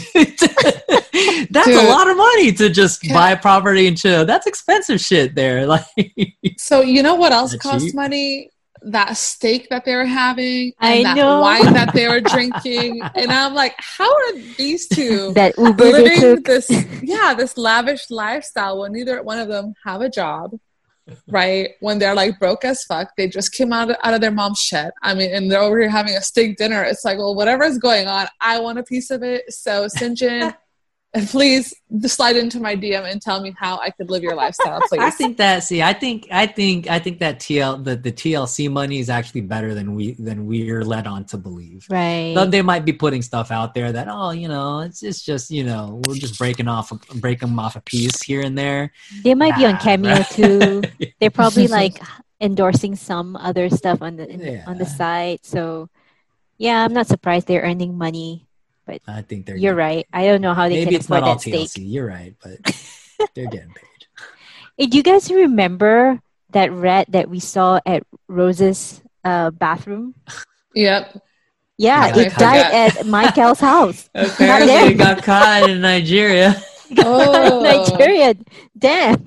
dude. That's Dude. a lot of money to just Can- buy property and chill. That's expensive shit there. Like, So you know what else costs cheap? money? That steak that they were having, and I that know. wine that they were drinking, and I'm like, how are these two That Uber they living this? Yeah, this lavish lifestyle when neither one of them have a job, right? When they're like broke as fuck, they just came out of, out of their mom's shed. I mean, and they're over here having a steak dinner. It's like, well, whatever's going on, I want a piece of it. So, Syngin, please slide into my DM and tell me how I could live your lifestyle, please. I think that. See, I think, I think, I think that TL, the, the TLC money is actually better than we than we're led on to believe. Right. Though they might be putting stuff out there that oh you know it's it's just you know we're just breaking off breaking them off a piece here and there. They might be on Cameo right? too. They're probably like endorsing some other stuff on the in, Yeah. on the site. So Yeah, I'm not surprised they're earning money. I think they're. You're right. I don't know how they Maybe can it's not all that steak. TLC. You're right, but they're getting paid. Hey, do you guys remember that rat that we saw at Rose's uh, bathroom? Yep. Yeah, Yeah, it I died at Michael's house. Apparently, there. They got caught in Nigeria. Oh. Nigeria. Damn.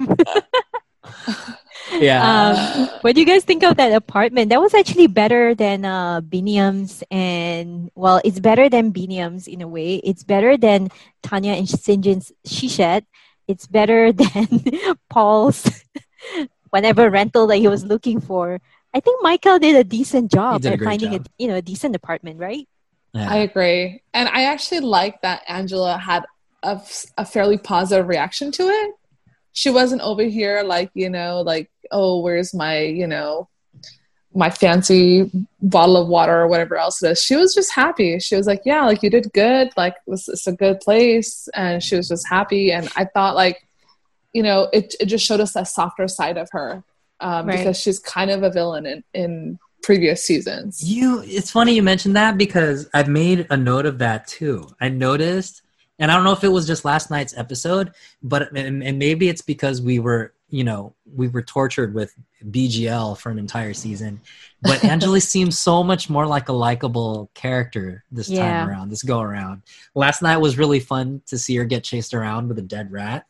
Yeah. Um, what do you guys think of that apartment? That was actually better than uh, Biniam's, and well, it's better than Biniam's in a way. It's better than Tanya and Syngin's Shishet. It's better than Paul's whatever rental that he was looking for. I think Michael did a decent job at finding job. a you know a decent apartment, right? yeah. I agree. And I actually like that Angela had a, a fairly positive reaction to it. She wasn't over here like, you know, like, oh, where's my, you know, my fancy bottle of water or whatever else it is. She was just happy. She was like, yeah, like you did good. Like this is a good place. And she was just happy. And I thought like, you know, it, it just showed us a softer side of her um, Right. because she's kind of a villain in, in previous seasons. You, it's funny you mentioned that because I've made a note of that too. I noticed, and I don't know if it was just last night's episode, but and, and maybe it's because we were, you know, we were tortured with BGL for an entire season. But Angela seems so much more like a likable character this Yeah. time around, this go around. Last night was really fun to see her get chased around with a dead rat,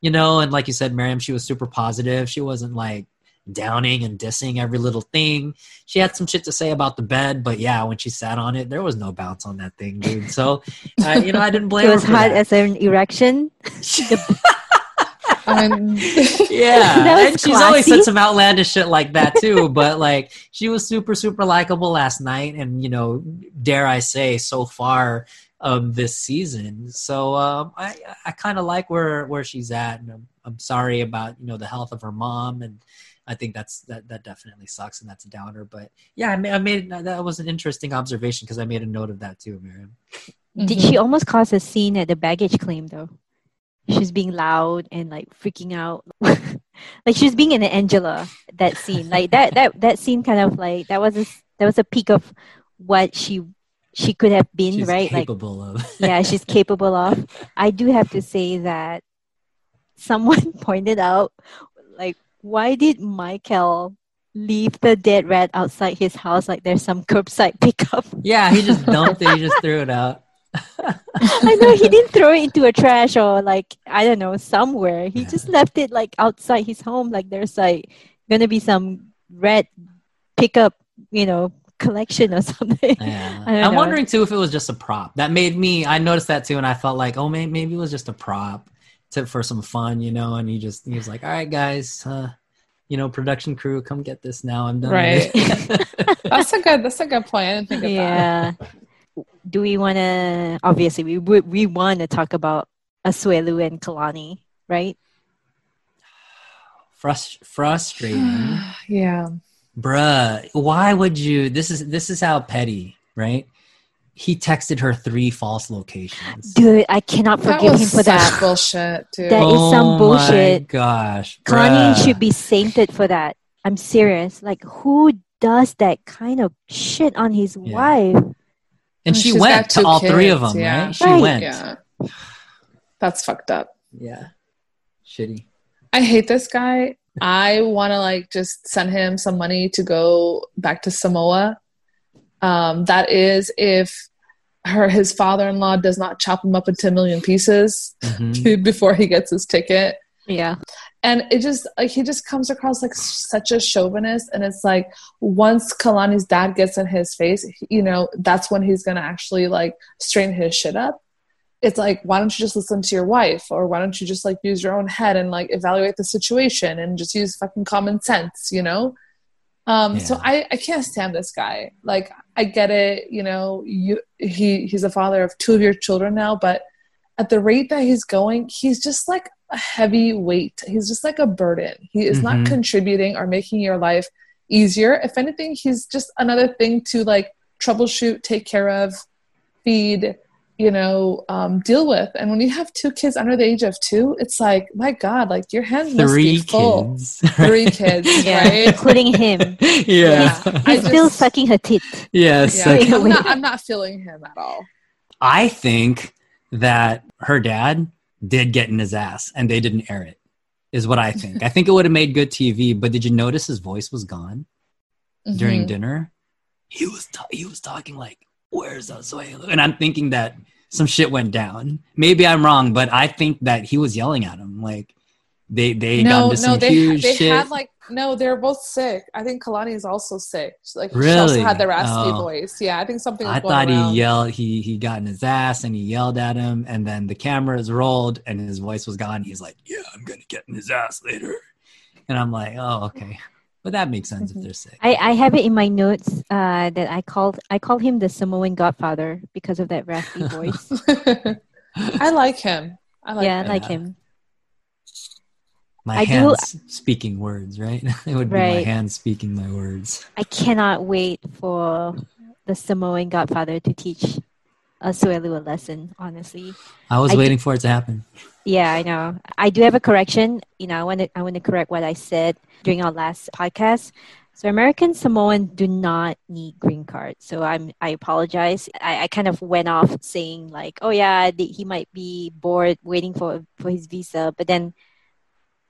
you know, and like you said, Miriam, she was super positive. She wasn't like downing and dissing every little thing she had some shit to say about the bed, but yeah, when she sat on it, there was no bounce on that thing, dude. So, uh, you know, I didn't blame It her. was for hot that. as an erection. Um, yeah, and she's always said some outlandish shit like that too. but like, she was super, super likable last night, and you know, dare I say, so far of this season. So um, I, I kind of like where where she's at, and I'm, I'm sorry about you know the health of her mom and. I think that's that. That definitely sucks, and that's a downer. But yeah, I made, I made that was an interesting observation because I made a note of that too, Miriam. Did she mm-hmm. almost cause a scene at the baggage claim though? She's being loud and like freaking out. like she's being an Angela that scene. Like that that that scene kind of like that was a that was a peak of what she she could have been, She's right? Like of. yeah, she's capable of. I do have to say that someone pointed out like why did Michael leave the dead rat outside his house like there's some curbside pickup? yeah, he just dumped it. He just threw it out. I know he didn't throw it into a trash or like I don't know somewhere. He just left it like outside his home. Like there's like gonna be some red pickup, you know, collection or something. Yeah. I am wondering too if it was just a prop. That made me. I noticed that too, and I felt like, oh, maybe, maybe it was just a prop to for some fun, you know. And he just he was like, all right, guys, uh, you know, production crew, come get this now. I'm done. with it." that's a good that's a good plan. Think of yeah. Do we want to? Obviously, we we, we want to talk about Asuelu and Kalani, right? Frust- frustrating, yeah. bruh. Why would you? This is this is how petty, right? He texted her three false locations. Dude, I cannot forgive him for that. bullshit, dude. That is some Oh my bullshit. gosh, Connie bruh. should be sainted for that. I'm serious. Like, who does that kind of shit on his Yeah. wife? And she She's went to two all three of them, yeah. right? She Right. went. yeah. That's fucked up. Yeah. Shitty. I hate this guy. I want to like just send him some money to go back to Samoa. Um, that is if her his father-in-law does not chop him up into a million pieces Mhm. before he gets his ticket. Yeah. and it just like he just comes across like such a chauvinist and it's like once kalani's dad gets in his face you know that's when he's gonna actually like straighten his shit up it's like why don't you just listen to your wife or why don't you just like use your own head and like evaluate the situation and just use fucking common sense you know um so i i can't stand this guy. Like i get it you know you he he's a father of two of your children now but at the rate that he's going he's just like a heavy weight. He's just like a burden. He is Mhm. not contributing or making your life easier. If anything he's just another thing to like troubleshoot take care of feed you know, um, deal with. And when you have two kids under the age of two, it's like, my God, like your hands must be full. kids. Three kids, Yeah, right? including him. yeah. Yeah. I He's still just- sucking her tit. Yes. Yeah, Stay I'm not, I'm not feeling him at all. I think that her dad did get in his ass and they didn't air it, is what I think. I think it would have made good TV, but did you notice his voice was gone during Mhm. dinner? He was ta- he was talking like, "Where's Asuelu?" And I'm thinking that some shit went down. Maybe I'm wrong, but I think that he was yelling at him like they they got no, into no, some they, huge they shit. had like no, they're both sick. I think Kalani is also sick. Like she Really? also had the raspy Oh. voice. Yeah, I think something. Was I thought around. he yelled. He he got in his ass and he yelled at him, and then the cameras rolled and his voice was gone. He's like, "Yeah, I'm gonna get in his ass later," and I'm like, "Oh, okay." But that makes sense Mhm. if they're sick. I, I have it in my notes uh, that I called I called him the Samoan Godfather because of that raspy voice. I like him. I like yeah, I him. like him. my I do- hands speaking words, right? it would be my Right. hands speaking my words. I cannot wait for the Samoan Godfather to teach Asuelu a lesson. Honestly, I was I d- waiting for it to happen. Yeah, I know. I do have a correction. You know, I want to I want to correct what I said during our last podcast. So American Samoan do not need green card. So I'm I apologize. I, I kind of went off saying like, oh yeah, the, he might be bored waiting for for his visa, but then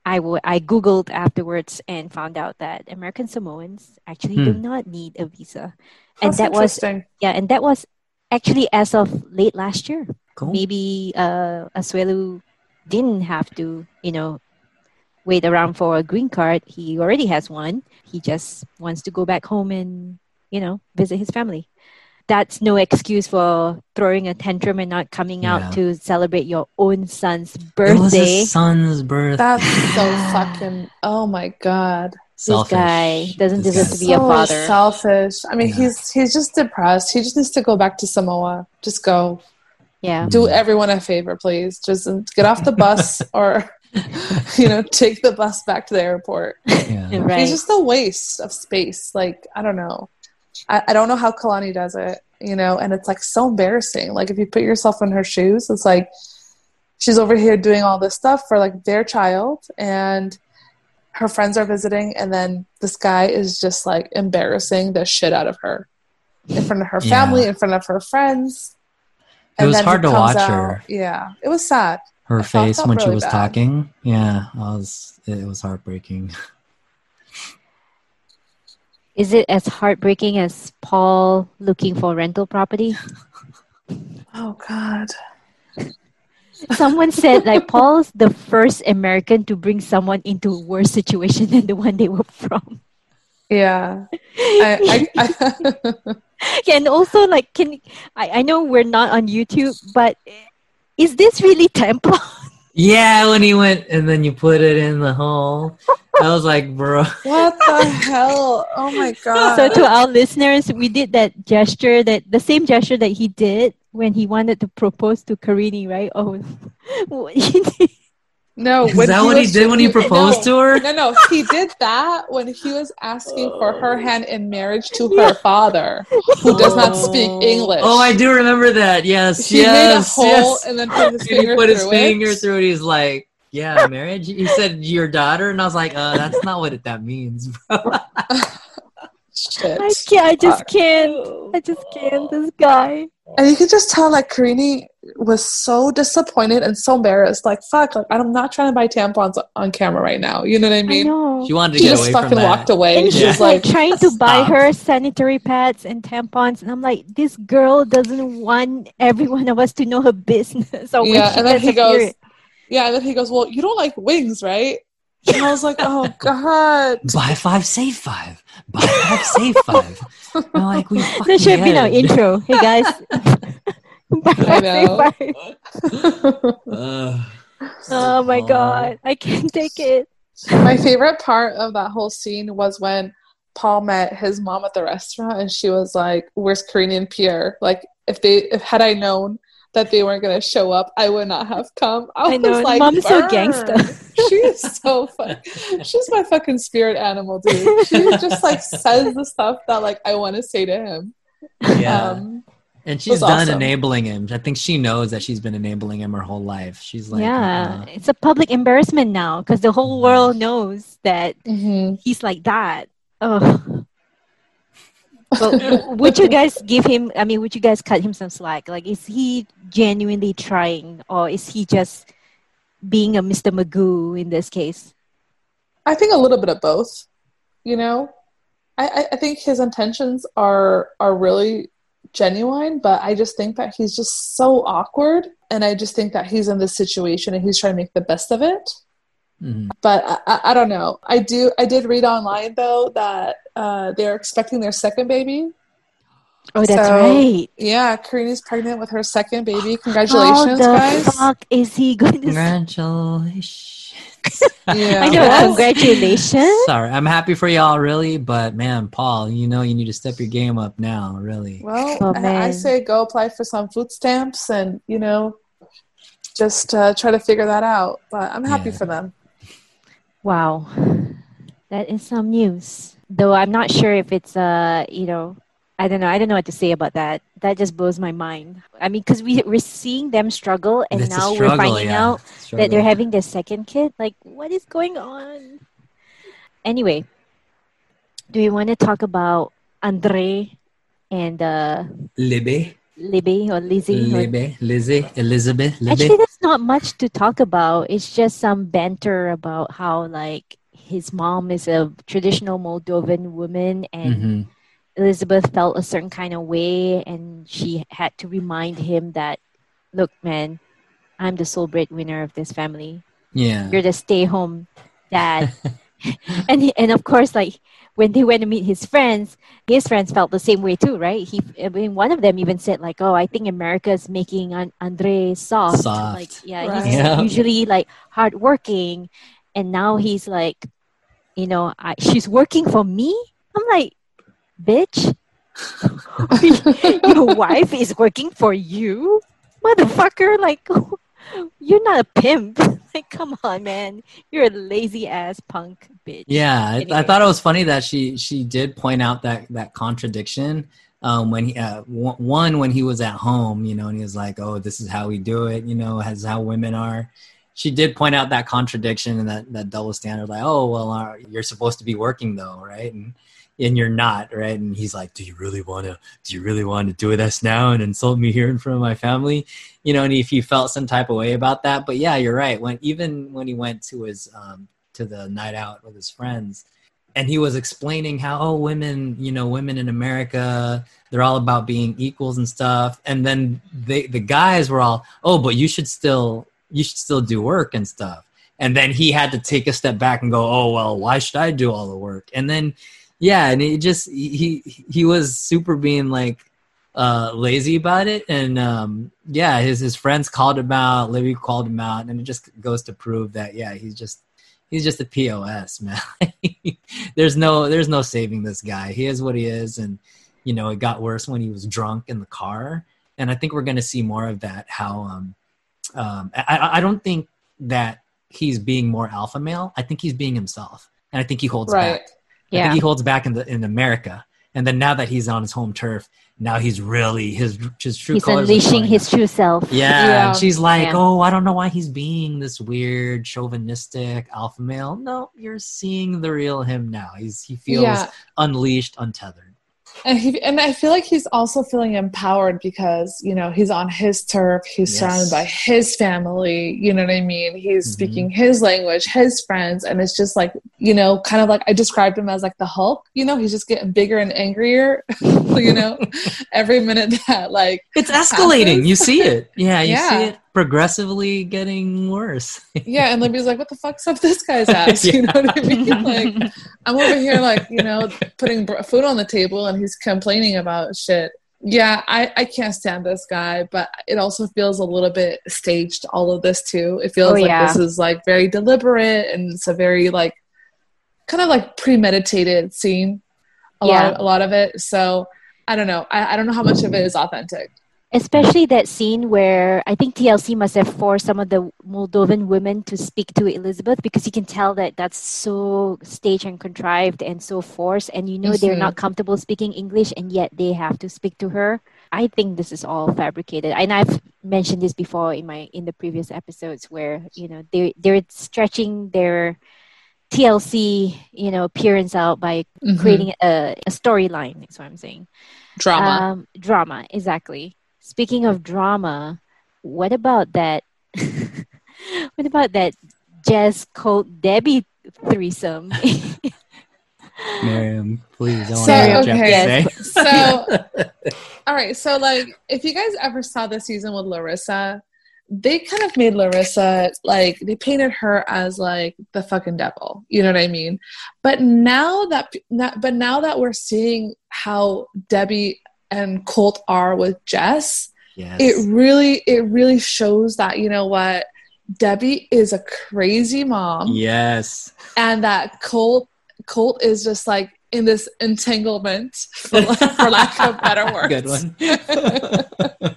I wo- I googled afterwards and found out that American Samoans actually do Hmm. not need a visa, and That's that was yeah, and that was actually as of late last year Cool. maybe uh, Asuelu didn't have to, you know, wait around for a green card. He already has one. He just wants to go back home and, you know, visit his family. That's no excuse for throwing a tantrum and not coming Yeah. out to celebrate your own son's It was birthday. his son's birthday. That's so fucking. Oh my god. This guy doesn't This deserve guy's to be a father. selfish. I mean, Yeah. he's he's just depressed. He just needs to go back to Samoa. Just go. Yeah. Do everyone a favor, please. Just get off the bus or, you know, take the bus back to the airport. Yeah. Right. He's just a waste of space. Like, I don't know. I, I don't know how Kalani does it, you know, and it's like so embarrassing. Like, if you put yourself in her shoes, it's like she's over here doing all this stuff for like their child, and her friends are visiting, and then this guy is just like embarrassing the shit out of her in front of her Yeah. family, in front of her friends. It was then hard to comes watch her. Yeah, it was sad. Her I face felt when she was bad. talking. Yeah, I was. It was heartbreaking. Is it as heartbreaking as Paul looking for rental property? Oh God. Someone said like Paul's the first American to bring someone into a worse situation than the one they were from. Yeah. I, I, I and also like can I, I know we're not on YouTube, but is this really Temple? Yeah, when he went and then you put it in the hole. I was like, bro. What the hell? Oh my god. so to our listeners, we did that gesture that the same gesture that he did when he wanted to propose to Karine, right? Oh, he did- no, Is that what he did when he proposed no, to her? No, no, he did that when he was asking for her hand in marriage to her father, who does not speak English. Oh, I do remember that. Yes, He yes, made a hole yes. and then put his finger he put his through finger it. through it. He's like, "Yeah, marriage." He said, "Your daughter," and I was like, "Uh, that's not what it, that means." bro." Shit. I can't. I just can't. I just can't. This guy. And you can just tell, like, Karine was so disappointed and so embarrassed. Like, fuck, like, I'm not trying to buy tampons on camera right now. You know what I I mean? know. she wanted to She get just away fucking from that. walked away. And She she's was like, like, trying to buy her sanitary pads and tampons, and I'm like, this girl doesn't want every one of us to know her business. Or yeah. And then he goes, period. yeah. And then he goes, well, you don't like wings, right? And I was like, oh god. Buy five, save five. Buy five, save five. I'm like, we fucking That should have been our intro. Hey guys. I know. Ugh. oh my god, I can't take it. My favorite part of that whole scene was when Paul met his mom at the restaurant, and she was like, "Where's Karine and Pierre? Like, if they, if had I known that they weren't gonna show up, I would not have come." I, I was know, like, mom's so "Burn." gangsta. she is so fun. She's my fucking spirit animal, dude. She just like says the stuff that like I want to say to him. Yeah. Um, And she's done awesome. enabling him. I think she knows that she's been enabling him her whole life. She's like, yeah, uh, it's a public embarrassment now because the whole world knows that Mhm. he's like that. Oh. But would you guys give him? I mean, would you guys cut him some slack? Like, is he genuinely trying, or is he just being a Mr. Magoo in this case? I think a little bit of both. You know, I, I, I think his intentions are are really genuine, but I just think that he's just so awkward, and I just think that he's in this situation and he's trying to make the best of it. mhm. But I, I, I don't know. I do. I did read online though that uh, they're expecting their second baby. Oh, that's So- right. Yeah, Karine's pregnant with her second baby. Congratulations, How Congratulations, the guys! fuck is he going to? congratulations. Yeah. I know. Yes. Congratulations. Sorry, I'm happy for y'all, really, but man, Paul, you know you need to step your game up now, really. Well, Oh, I, I say go apply for some food stamps and you know, just uh, try to figure that out. But I'm happy Yeah. for them. Wow, that is some news. Though I'm not sure if it's uh, you know, I don't know. I don't know what to say about that. That just blows my mind. I mean, because we we're seeing them struggle, and It's now we're finding yeah. out that they're having their second kid. Like, what is going on? Anyway, do you want to talk about Andre and uh, Libby, Libby or Lizzie? or- Lizzie, Elizabeth, Libby. Actually, there's not much to talk about. It's just some banter about how like his mom is a traditional Moldovan woman and Mhm. Elizabeth felt a certain kind of way and she had to remind him that look man, I'm the sole breadwinner of this family. Yeah. You're the stay home dad. and he, and of course like when they went to meet his friends, his friends felt the same way too, right? He, I mean, one of them even said like, "Oh, I think America's making An- Andre soft. Soft. Like, yeah, Right. he's Yeah. usually like hardworking, and now he's like, you know, I, she's working for me. I'm like, bitch, your wife is working for you, motherfucker. Like, you're not a pimp. Like, come on, man. You're a lazy ass punk bitch. Yeah, I, I thought it was funny that she she did point out that that contradiction um, when he uh, one one, when he was at home, you know, and he was like, "Oh, this is how we do it," you know, as how women are. She did point out that contradiction and that that double standard, like, "Oh, well, uh, you're supposed to be working though, right?" And and you're not, right? And he's like, "Do you really want to? Do you really want to do this now and insult me here in front of my family?" You know, and if you felt some type of way about that, but yeah, you're right. When even when he went to his um, to the night out with his friends and he was explaining how oh women you know women in america they're all about being equals and stuff and then they the guys were all oh but you should still you should still do work and stuff and then he had to take a step back and go oh well why should i do all the work and then yeah and he just he he was super being like uh lazy about it. And um yeah his his friends called him out libby called him out and it just goes to prove that yeah he's just he's just a pos man. There's no there's no saving this guy. He is what he is and you know it got worse when he was drunk in the car. And i think we're going to see more of that how um um I, I- don't think that he's being more alpha male. I think he's being himself and i think he holds Right. back I Yeah. think he holds back in the in America. And then now that he's on his home turf, now he's really his his true He's unleashing his true self. Yeah, Yeah. and she's like, Yeah. "Oh, I don't know why he's being this weird, chauvinistic alpha male." No, you're seeing the real him now. He's he feels Yeah. unleashed, untethered. And he and I feel like he's also feeling empowered because you know he's on his turf. He's Yes. surrounded by his family. You know what I mean? He's Mhm. speaking his language, his friends, and it's just like you know, kind of like I described him as like the Hulk. You know, he's just getting bigger and angrier. you know, every minute that like It's escalating. Passes. You see it. Yeah, you see Yeah. it progressively getting worse. yeah, and Libby's like, "What the fuck's up this guy's ass?" You know what I mean? Like I'm over here like you know putting food on the table, and he's complaining about shit. Yeah, I, I can't stand this guy, but it also feels a little bit staged. All of this too. It feels Oh, like yeah. this is like very deliberate, and it's a very like kind of like premeditated scene. A lot Yeah. of a lot of it. So I don't know. I, I don't know how much of it is authentic. Especially that scene where I think TLC must have forced some of the Moldovan women to speak to Elizabeth because you can tell that that's so staged and contrived and so forced, and you know they're Mhm. not comfortable speaking English, and yet they have to speak to her. I think this is all fabricated, and I've mentioned this before in my in the previous episodes where you know they they're stretching their TLC you know appearance out by Mhm. creating a, a storyline. That's what I'm saying. drama. Um, drama, exactly. Speaking of drama, what about that? what about that Jess Colt Debbie threesome? Miriam, please. I want So, to hear what you okay. have to say. So- All right, so like if you guys ever saw the season with Larissa, they kind of made Larissa like they painted her as like the fucking devil. You know what I mean? But now that but now that we're seeing how Debbie and Colt are with Jess, yes. it really it really shows that you know what Debbie is a crazy mom yes. and that Colt Colt is just like in this entanglement for, for lack of better words. Good one.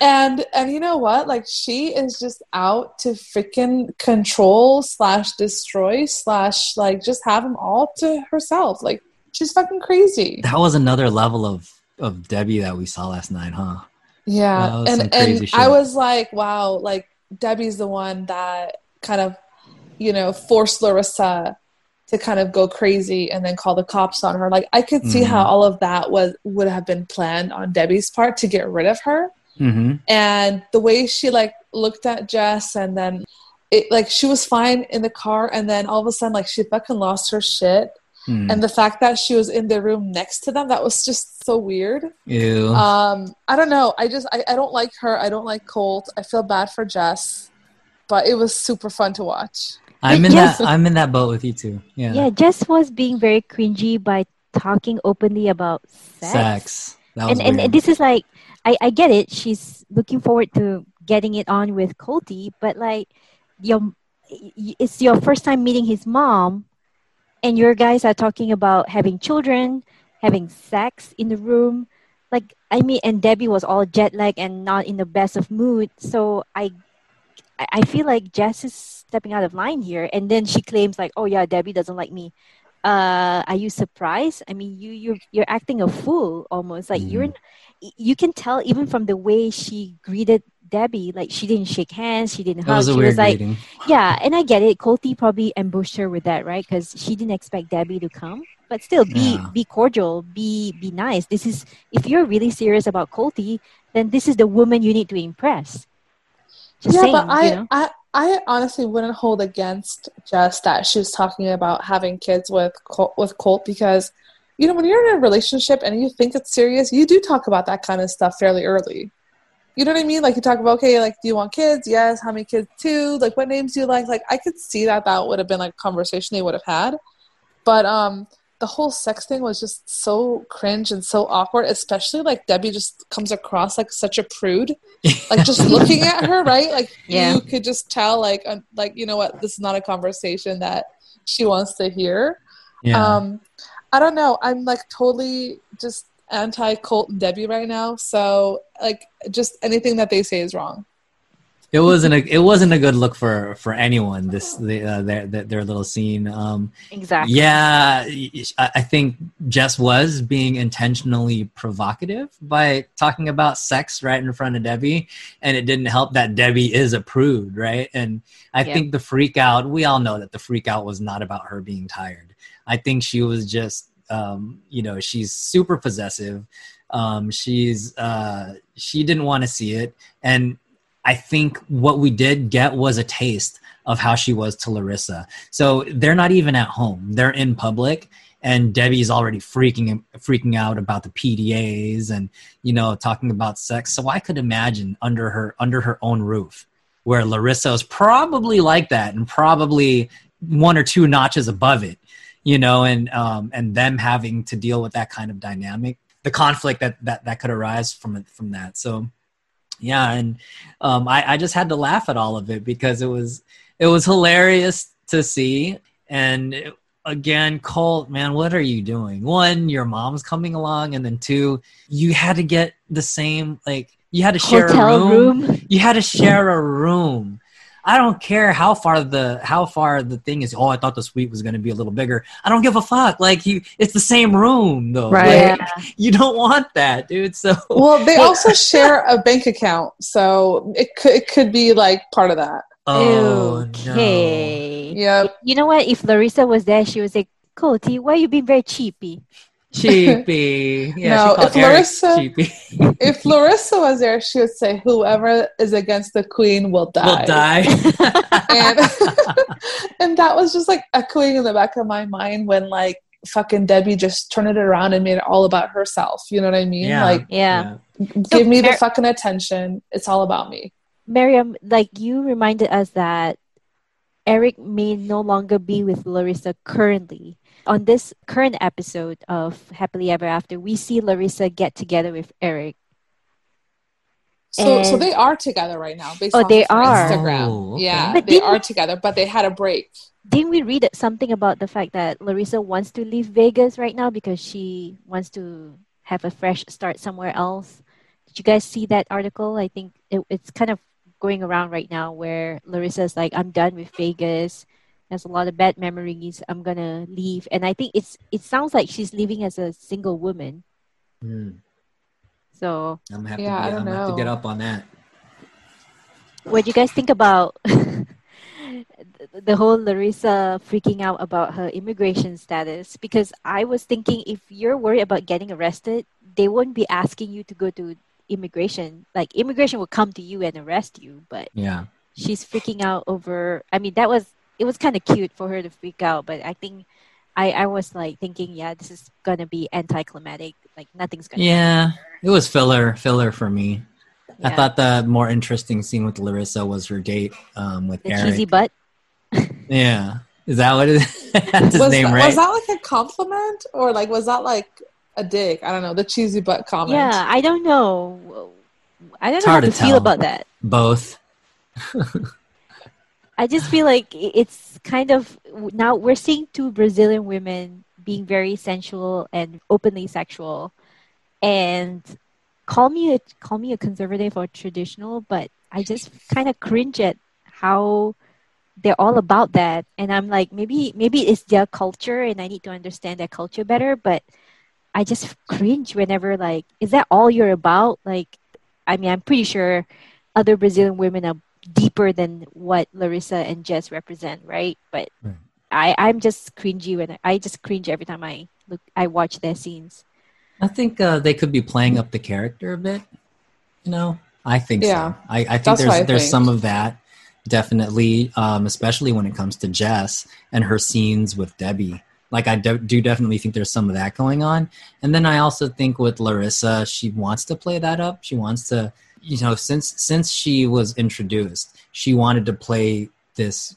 and and you know what? Like she is just out to freaking control slash destroy slash like just have them all to herself. Like she's fucking crazy. that was another level of of Debbie that we saw last night, huh? Yeah, and and shit. I was like, wow, like Debbie's the one that kind of, you know, forced Larissa to kind of go crazy and then call the cops on her. Like I could see how Mhm. all of that was would have been planned on Debbie's part to get rid of her, Mm-hmm. and the way she like looked at Jess and then. It, like she was fine in the car and then all of a sudden like she fucking lost her shit Mm. and the fact that she was in the room next to them that was just so weird Ew. um, I don't know. I just I, I don't like her. I don't like Colt. I feel bad for Jess, but it was super fun to watch. I'm in yes. that. I'm in that boat with you too. Yeah. yeah, Jess was being very cringy by talking openly about sex. Sex. That was And, and and this is like, I, I get it. She's looking forward to getting it on with Colty, but like, your, it's your first time meeting his mom, and your guys are talking about having children, having sex in the room. Like, I mean, and Debbie was all jet lag and not in the best of mood. So I, I feel like Jess is stepping out of line here, and then she claims like, "Oh yeah, Debbie doesn't like me." Uh, are you surprised? I mean, you you you're acting a fool almost. Like you're, you can tell even from the way she greeted Debbie. Like she didn't shake hands, she didn't that hug. was a she weird was like, greeting. yeah, and I get it. Colty probably ambushed her with that, right? Because she didn't expect Debbie to come. But still, be Yeah. be cordial, be be nice. This is if you're really serious about Colty, then this is the woman you need to impress. Just yeah, saying, but I, you know? I I honestly wouldn't hold against Jess that she was talking about having kids with Colt, with Colt because you know when you're in a relationship and you think it's serious, you do talk about that kind of stuff fairly early. You know what I mean? Like you talk about okay, like do you want kids? Yes. How many kids? Two. Like what names do you like? Like I could see that that would have been like a conversation they would have had, but um. The whole sex thing was just so cringe and so awkward, especially like Debbie just comes across like such a prude like just looking at her right like Yeah. you could just tell like uh, like you know what this is not a conversation that she wants to hear yeah. um i don't know i'm like totally just anti colt and debbie right now so like just anything that they say is wrong it wasn't a. It wasn't a good look for for anyone. This the, uh, their, their their little scene. Um, exactly. Yeah, I I think Jess was being intentionally provocative by talking about sex right in front of Debbie, and it didn't help that Debbie is a prude, right? And I Yeah. think the freak out, we all know that the freak out was not about her being tired. I think she was just, um, you know, she's super possessive. Um, she's, uh, she didn't want to see it. And I think what we did get was a taste of how she was to Larissa. So they're not even at home; they're in public, and Debbie's already freaking freaking out about the PDAs and you know talking about sex. So I could imagine under her under her own roof, where Larissa is probably like that and probably one or two notches above it, you know, and um, and them having to deal with that kind of dynamic, the conflict that that that could arise from it from that. So yeah and um, I, I just had to laugh at all of it because it was it was hilarious to see and it, again, Colt, man, what are you doing? One, your mom's coming along, and then two, you had to get the same like you had to share Hotel a room. room. You had to share a room. I don't care how far the how far the thing is. Oh, I thought the suite was going to be a little bigger. I don't give a fuck. Like you, it's the same room though. Right. Like, you don't want that, dude. So Well, they also share a bank account, so it could it could be like part of that. oh no. okay. Yep. You know what? If Larissa was there, she would say, Cody, why you being very cheapy? Cheapy. Yeah, No, she if Eric Larissa- cheapy. If Larissa was there, she would say, "Whoever is against the queen will die." will die. And and that was just like echoing in the back of my mind when like fucking Debbie just turned it around and made it all about herself. You know what I mean? Yeah. Like, Yeah. give me the Mar- fucking attention. It's all about me. Miriam, like you reminded us that Eric may no longer be with Larissa currently. On this current episode of Happily Ever After, we see Larissa get together with Eric. So, so they are together right now. Based Oh, they are. Instagram. Oh, okay. Yeah, But they didn't- are together, but they had a break. Didn't we read something about the fact that Larissa wants to leave Vegas right now because she wants to have a fresh start somewhere else? Did you guys see that article? I think it, it's kind of going around right now where Larissa's like, I'm done with Vegas. There's a lot of bad memories. I'm gonna leave. And I think it's it sounds like she's leaving as a single woman. Hmm. So I'm gonna have, Yeah, to, get, I'm don't gonna have to get up on that. what do you guys think about the whole Larissa freaking out about her immigration status? Because I was thinking if you're worried about getting arrested, they won't be asking you to go to immigration. Like immigration will come to you and arrest you, but Yeah. she's freaking out over I mean that was it was kind of cute for her to freak out, but I think I, I was like thinking, yeah, this is gonna be anticlimactic. Like nothing's gonna Yeah. It was filler, filler for me. Yeah. I thought the more interesting scene with Larissa was her date um, with the Eric. cheesy butt. Yeah. Is that what it is? That's his was, name, that, right? was that like a compliment or like was that like a dig? I don't know. The cheesy butt comment. Yeah, I don't know. I don't It's know how hard to to feel about that. Both. I just feel like it's kind of now we're seeing two Brazilian women being very sensual and openly sexual, and call me a call me a conservative or traditional, but I just kind of cringe at how they're all about that, and I'm like maybe maybe it's their culture, and I need to understand their culture better, but I just cringe whenever like is that all you're about? Like, I mean, I'm pretty sure other Brazilian women are deeper than what Larissa and Jess represent, right? But Right. I, I'm just cringy when I, I just cringe every time I look I watch their scenes. I think uh, they could be playing up the character a bit. You know, I think Yeah. so. I, I think That's there's I there's think. some of that definitely, um, especially when it comes to Jess and her scenes with Debbie. Like I do, do definitely think there's some of that going on. And then I also think with Larissa, she wants to play that up. She wants to, you know, since since she was introduced, she wanted to play this,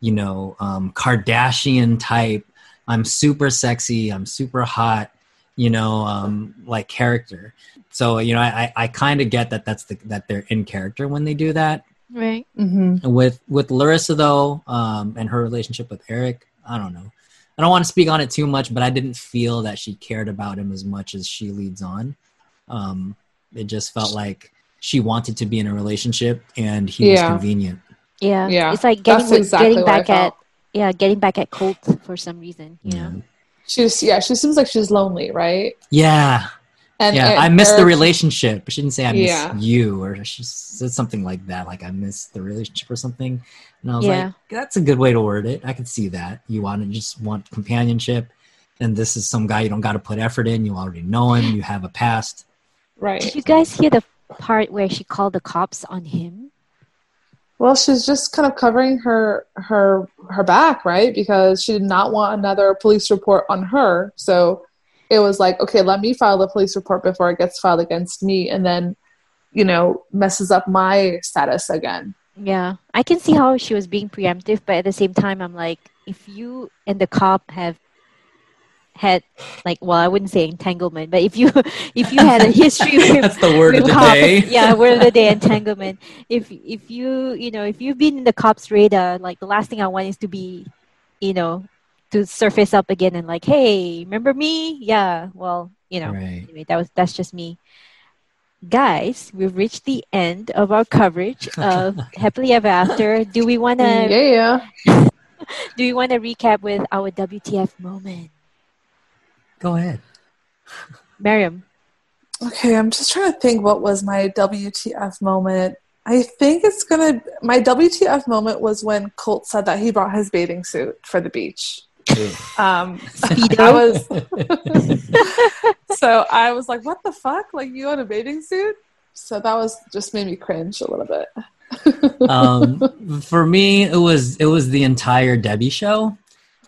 you know, um, Kardashian type. I'm super sexy. I'm super hot you know, um, like character. So you know, I I kind of get that that's the that they're in character when they do that. Right. Mm-hmm. With with Larissa though, um, and her relationship with Eric, I don't know. I don't want to speak on it too much, but I didn't feel that she cared about him as much as she leads on. Um, it just felt like she wanted to be in a relationship, and he was convenient. Yeah. Yeah, It's like getting that's exactly getting back at felt. yeah, getting back at Colt for some reason, you Yeah. know. She's yeah. She seems like she's lonely, right? Yeah, And yeah. and I miss the Eric- relationship. She didn't say I miss Yeah. you, or she said something like that, like I miss the relationship or something. And I was Yeah. like, that's a good way to word it. I could see that. You want to just want companionship, and this is some guy you don't got to put effort in. You already know him. You have a past. Right. Did you guys hear the part where she called the cops on him? Well, she's just kind of covering her her her back, right? Because she did not want another police report on her. So it was like, okay, let me file the police report before it gets filed against me, and then, you know, messes up my status again. Yeah. I can see how she was being preemptive, but at the same time I'm like, if you and the cop have had like well I wouldn't say entanglement, but if you if you had a history with that's the word of the cops- day. yeah, word of the day entanglement. If if you you know if you've been in the cops' radar, like the last thing I want is to be, you know, to surface up again and like, hey, remember me? Yeah. Well, you know, Right. anyway, that was that's just me. Guys, we've reached the end of our coverage of Happily Ever After. Do we want to yeah. do we want to recap with our WTF moment? Go ahead. Miriam. Okay, I'm just trying to think what was my WTF moment. I think it's gonna. My WTF moment was when Colt said that he brought his bathing suit for the beach. Um, I was so I was like, "What the fuck? Like you in a bathing suit?" So that was just made me cringe a little bit. um, for me, it was it was the entire Debbie show.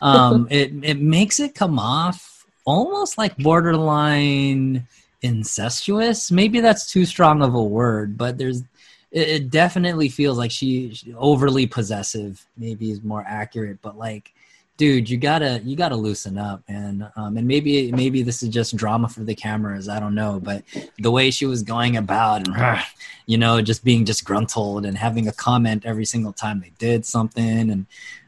Um, it it makes it come off almost like borderline incestuous. Maybe that's too strong of a word, but there's it, it definitely feels like she, she overly possessive. Maybe is more accurate, but like. Dude, you gotta you gotta loosen up, and um, and maybe maybe this is just drama for the cameras. I don't know, but the way she was going about and you know, just being disgruntled and having a comment every single time they did something. And,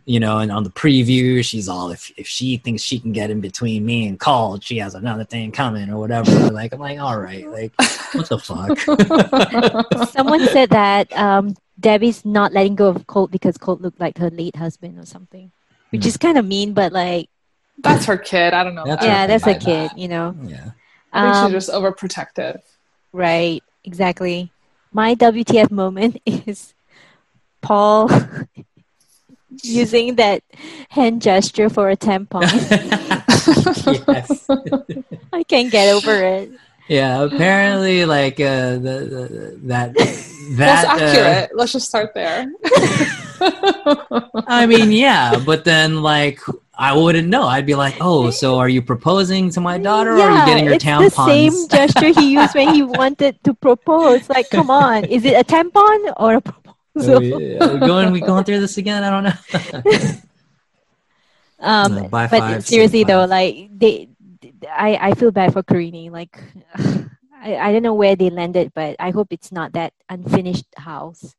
you know, and on the preview, she's all, if, if she thinks she can get in between me and Colt, she has another thing coming or whatever. like, I'm like, all right, like, what the fuck? Someone said that um, Debbie's not letting go of Colt because Colt looked like her late husband or something, which is kind of mean, but like, That's her kid. I don't know. That's yeah, that's a kid, that. you know. yeah. I think Um, she's just overprotective. Right, exactly. My WTF moment is Paul using that hand gesture for a tampon. yes. I can't get over it. Yeah, apparently, like, uh, the, the, that, that, That's uh, accurate. Let's just start there. I mean, yeah, but then like I wouldn't know. I'd be like, "Oh, so are you proposing to my daughter, or are you getting her it's tampons?" the same gesture he used when he wanted to propose. Like, come on, is it a tampon or a Are we, are we going? We going through this again? I don't know. Um, No, but five, seriously though, five. like they, I, I feel bad for Karine. Like, I, I don't know where they landed, but I hope it's not that unfinished house.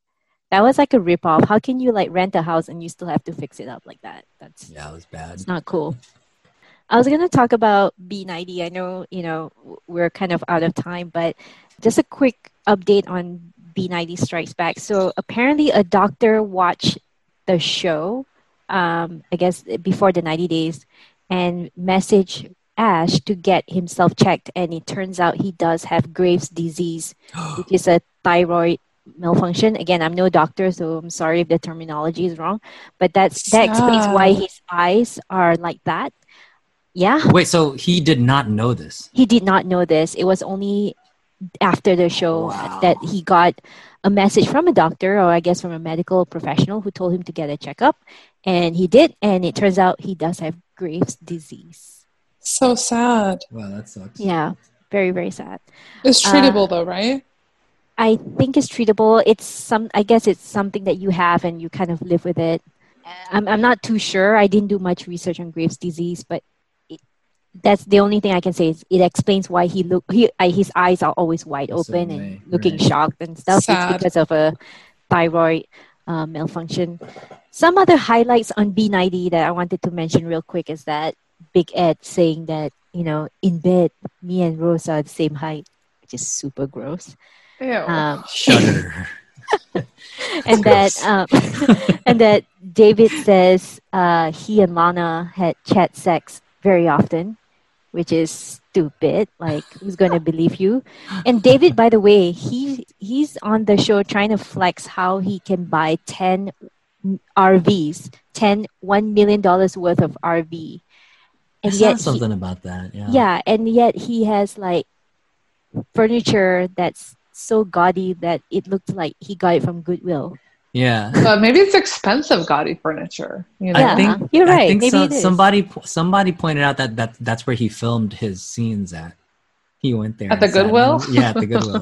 That was like a rip off. How can you like rent a house and you still have to fix it up like that? That's yeah, it was bad. it's not cool. I was gonna talk about B90. I know you know we're kind of out of time, but just a quick update on B90 Strikes Back. So apparently, a doctor watched the show, um, I guess before the 90 days, and messaged Ash to get himself checked, and it turns out he does have Graves' disease, which is a thyroid malfunction. Again, I'm no doctor, so I'm sorry if the terminology is wrong, but that's that explains why his eyes are like that. Yeah, Wait, so he did not know this? he did not know this. It was only after the show Wow. that he got a message from a doctor, or I guess from a medical professional, who told him to get a checkup, and he did. And it turns out he does have Graves' disease. So sad. Wow, that sucks. Yeah, very very sad. It's Uh, treatable though, right? I think it's treatable. It's some. I guess it's something that you have and you kind of live with it. I'm I'm not too sure. I didn't do much research on Graves' disease, but it, that's the only thing I can say. Is it explains why he look he uh, his eyes are always wide The same open and looking right. shocked and stuff. Sad. It's because of a thyroid uh, malfunction. Some other highlights on B90 that I wanted to mention real quick is that Big Ed saying that you know in bed me and Rose are the same height, which is super gross. Ew. Um, Shudder. and that um, and that David says uh, he and Lana had chat sex very often, which is stupid. Like, who's going to believe you? And David, by the way, he he's on the show trying to flex how he can buy ten RVs, 10 $1 million worth of RV. I And saw yet, he- something about that. Yeah. yeah, and yet he has like furniture that's so gaudy that it looked like he got it from Goodwill. Yeah. but maybe it's expensive gaudy furniture. You know? Yeah. I think you're I right. think Maybe so- it is. somebody somebody pointed out that, that that's where he filmed his scenes at. He went there At the and sat Goodwill? in- yeah, at the Goodwill.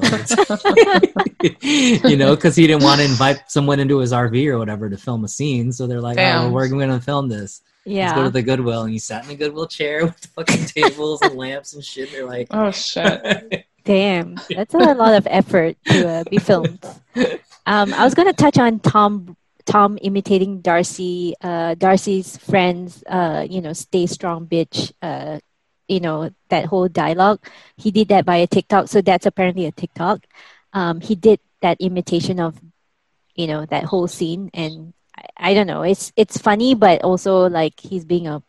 you know, because he didn't want to invite someone into his RV or whatever to film a scene. So they're like, "Oh, Damn. we're going to film this. Let's go to the Goodwill." And he sat in a Goodwill chair with fucking tables and lamps and shit. They're like, Oh shit. Damn. That's a lot of effort to uh, be filmed. Um, I was going to touch on Tom Tom imitating Darcy, uh, Darcy's friends, uh, you know, stay strong, bitch. Uh, you know that whole dialogue. He did that via TikTok, so that's apparently a TikTok. Um, he did that imitation of, you know, that whole scene, and I, I don't know. It's it's funny, but also like he's being a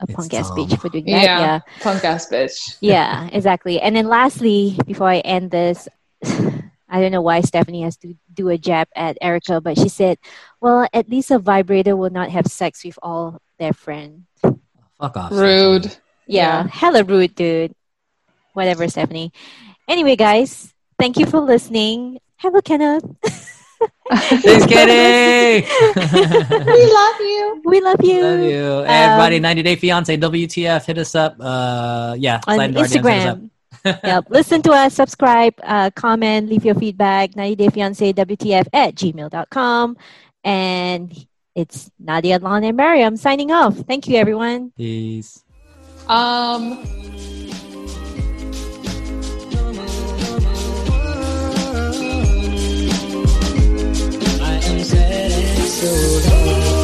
a It's punk ass bitch for doing that. Yeah, yeah punk ass bitch. yeah, exactly. And then lastly, before I end this, I don't know why Stephanie has to do a jab at Erika, but she said, "Well, at least a vibrator will not have sex with all their friends." Fuck off. Rude. Yeah, Yeah. hella rude, dude. Whatever, Stephanie. Anyway, guys, thank you for listening. Hello, Kenneth. Just kidding. we love you. We love you. Love you. Everybody, 90 Day Fiance, WTF, hit us up. Uh, yeah, on slide our DMs, hit us up. Instagram. yep. Listen to us, subscribe, uh, comment, leave your feedback. 90 Day Fiance WTF at gmail.com. And it's Nadia, Lon, and Mariam signing off. Thank you, everyone. Peace. Um, so long.